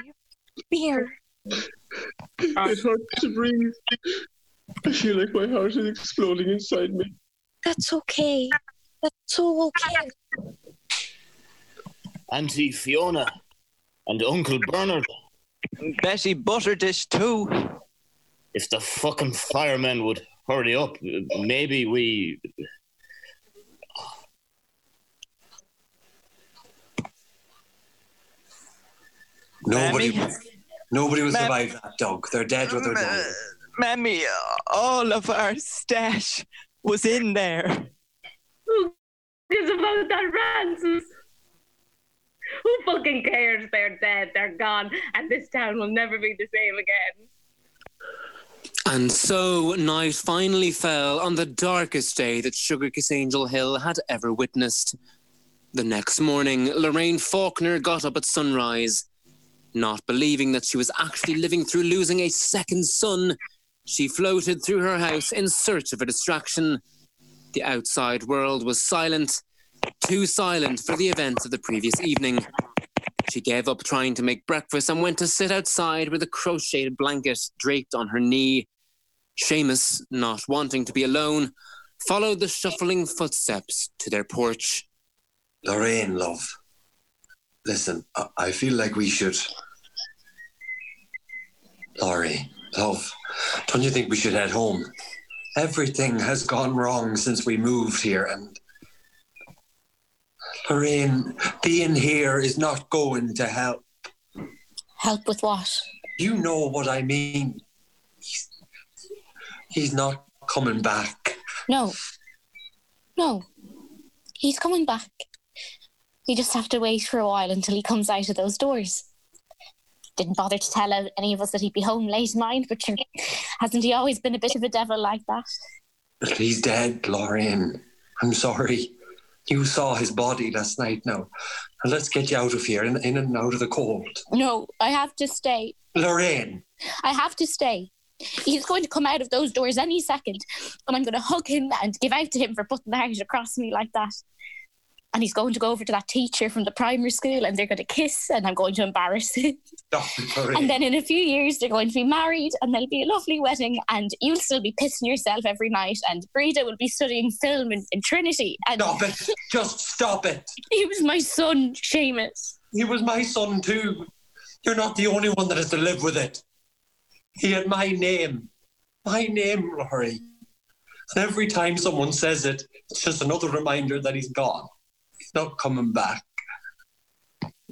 Here. It hurts to breathe. I feel like my heart is exploding inside me. That's okay. That's so okay. Auntie Fiona and Uncle Bernard. And Betty Butterdish too. If the fucking firemen would hurry up, maybe we. Nobody, Mammy? nobody will Mam- survive that, dog. They're dead with their dying. Mammy, all of our stash was in there. Who gives about that, Francis? Who fucking cares? They're dead, they're gone, and this town will never be the same again. And so night finally fell on the darkest day that Sugar Kiss Angel Hill had ever witnessed. The next morning, Lorraine Faulkner got up at sunrise. Not believing that she was actually living through losing a second son, she floated through her house in search of a distraction. The outside world was silent, too silent for the events of the previous evening. She gave up trying to make breakfast and went to sit outside with a crocheted blanket draped on her knee. Seamus, not wanting to be alone, followed the shuffling footsteps to their porch. Lorraine, love. Listen, I, I feel like we should. Laurie, love, don't you think we should head home? Everything has gone wrong since we moved here, and Lorraine, being here is not going to help. Help with what? You know what I mean. He's, he's not coming back. No. No. He's coming back. We just have to wait for a while until he comes out of those doors. Didn't bother to tell any of us that he'd be home late, mind, but hasn't he always been a bit of a devil like that? But he's dead, Lorraine. I'm sorry. You saw his body last night now. And let's get you out of here, in, in and out of the cold. No, I have to stay. Lorraine, I have to stay. He's going to come out of those doors any second, and I'm going to hug him and give out to him for putting the heart across me like that. And he's going to go over to that teacher from the primary school, and they're going to kiss, and I'm going to embarrass him. Oh, and then in a few years, they're going to be married, and there'll be a lovely wedding, and you'll still be pissing yourself every night, and Breda will be studying film in, in Trinity. And Stop it. Just stop it. he was my son, Seamus. He was my son too. You're not the only one that has to live with it. He had my name. My name, Laurie. And every time someone says it, it's just another reminder that he's gone. Not coming back.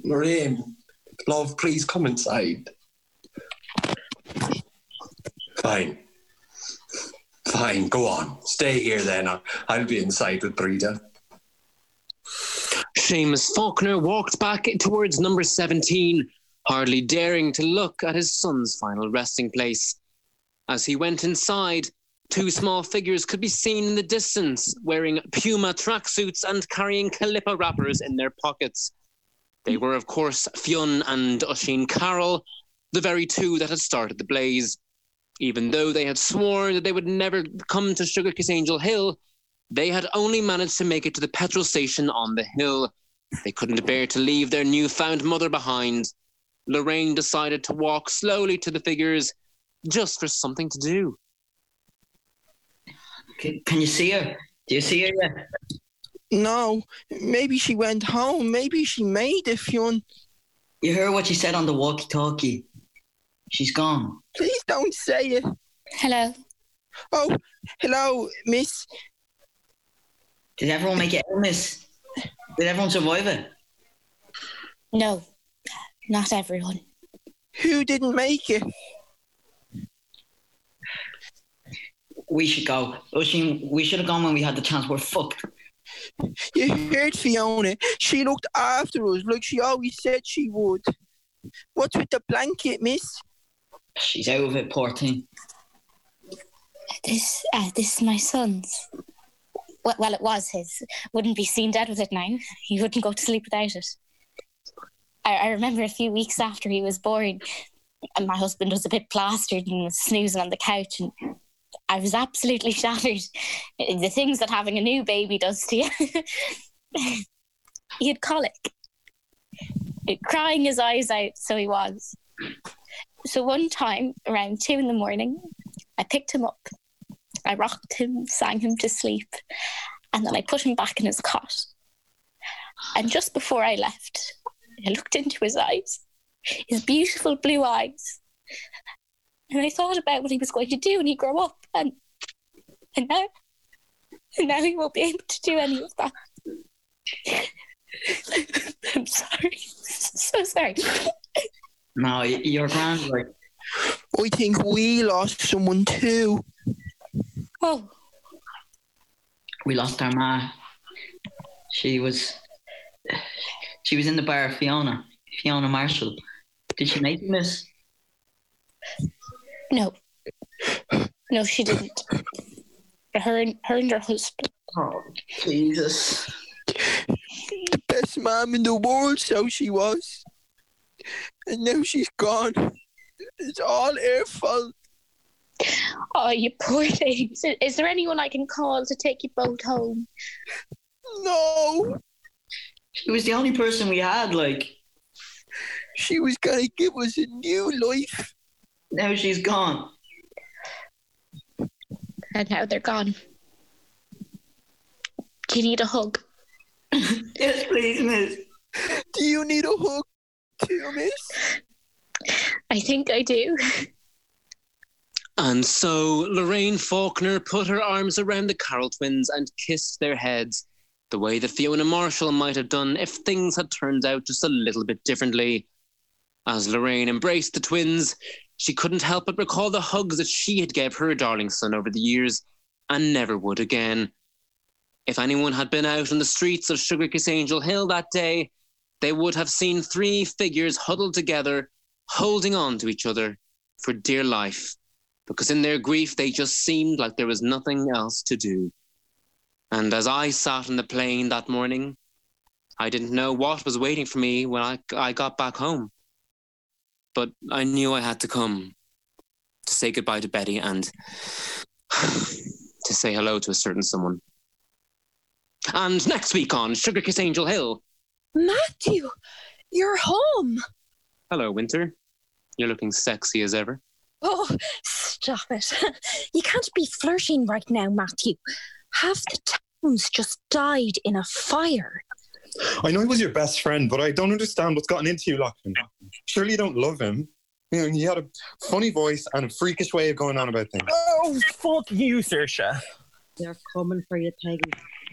Lorraine, love, please come inside. Fine. Fine, go on. Stay here then. I'll be inside with Breda. Seamus Faulkner walked back towards number 17, hardly daring to look at his son's final resting place. As he went inside, two small figures could be seen in the distance, wearing Puma tracksuits and carrying Calippo wrappers in their pockets. They were, of course, Fionn and Oisin Carroll, the very two that had started the blaze. Even though they had sworn that they would never come to Sugar Kiss Angel Hill, they had only managed to make it to the petrol station on the hill. They couldn't bear to leave their newfound mother behind. Lorraine decided to walk slowly to the figures just for something to do. Can, can you see her? Do you see her yet? No, maybe she went home. Maybe she made it, Fionn. You heard what she said on the walkie-talkie. She's gone. Please don't say it. Hello. Oh, hello, miss. Did everyone make it out, miss? Did everyone survive it? No, not everyone. Who didn't make it? We should go. Oisin, we should have gone when we had the chance. We're fucked. You heard Fiona. She looked after us like she always said she would. What's with the blanket, miss? She's out of it, poor thing. This, uh, this is my son's. Well, well, it was his. Wouldn't be seen dead with it now. He wouldn't go to sleep without it. I, I remember a few weeks after he was born, and my husband was a bit plastered and was snoozing on the couch, and I was absolutely shattered. The things that having a new baby does to you. he had colic, crying his eyes out, so he was. So one time around two in the morning, I picked him up, I rocked him, sang him to sleep, and then I put him back in his cot. And just before I left, I looked into his eyes, his beautiful blue eyes, and I thought about what he was going to do when he grew up, and and now, and now he won't be able to do any of that. I'm sorry, so sorry. No, y- you're grand. Like I think we lost someone too. Oh, we lost our ma. She was, she was in the bar. Fiona, Fiona Marshall. Did she make it, miss? No, no, she didn't. Her and her and her husband. Oh, Jesus. The best mom in the world, so she was. And now she's gone. It's all her fault. Oh, you poor things. Is- Is there anyone I can call to take you both home? No. She was the only person we had. Like She was gonna give us a new life. Now, she's gone. And now they're gone. Do you need a hug? yes, please, miss. Do you need a hug too, miss? I think I do. And so Lorraine Faulkner put her arms around the Carroll twins and kissed their heads, the way that Fiona Marshall might have done if things had turned out just a little bit differently. As Lorraine embraced the twins, she couldn't help but recall the hugs that she had gave her darling son over the years and never would again. If anyone had been out on the streets of Sugar Kiss Angel Hill that day, they would have seen three figures huddled together, holding on to each other for dear life, because in their grief they just seemed like there was nothing else to do. And as I sat in the plane that morning, I didn't know what was waiting for me when I, I got back home. But I knew I had to come to say goodbye to Betty and to say hello to a certain someone. And next week on Sugar Kiss Angel Hill. Matthew, you're home. Hello, Winter. You're looking sexy as ever. Oh, stop it. You can't be flirting right now, Matthew. Half the town's just died in a fire. I know he was your best friend, but I don't understand what's gotten into you, Lachlan. Surely you don't love him. You know, he had a funny voice and a freakish way of going on about things. Oh, fuck you, Seoirse. They're coming for you, Peggy.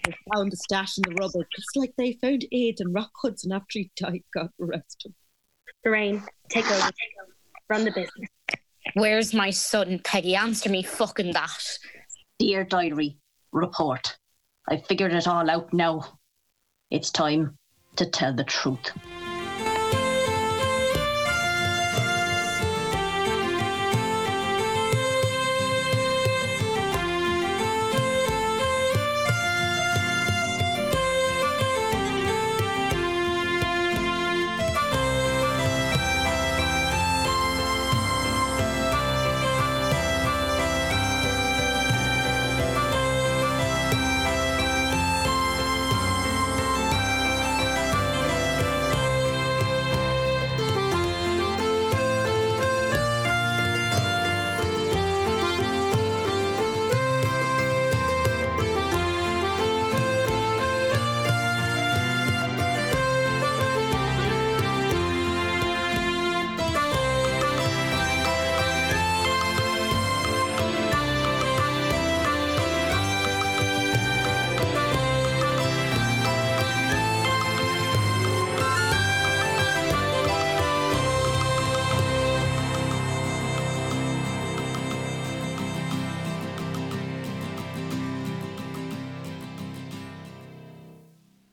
They found a stash in the rubble, just like they found Aid and Rock Hudson after he died. God rest him. Lorraine, take over. Run the business. Where's my son, Peggy? Answer me fucking that. Dear Diary, report. I figured it all out now. It's time to tell the truth.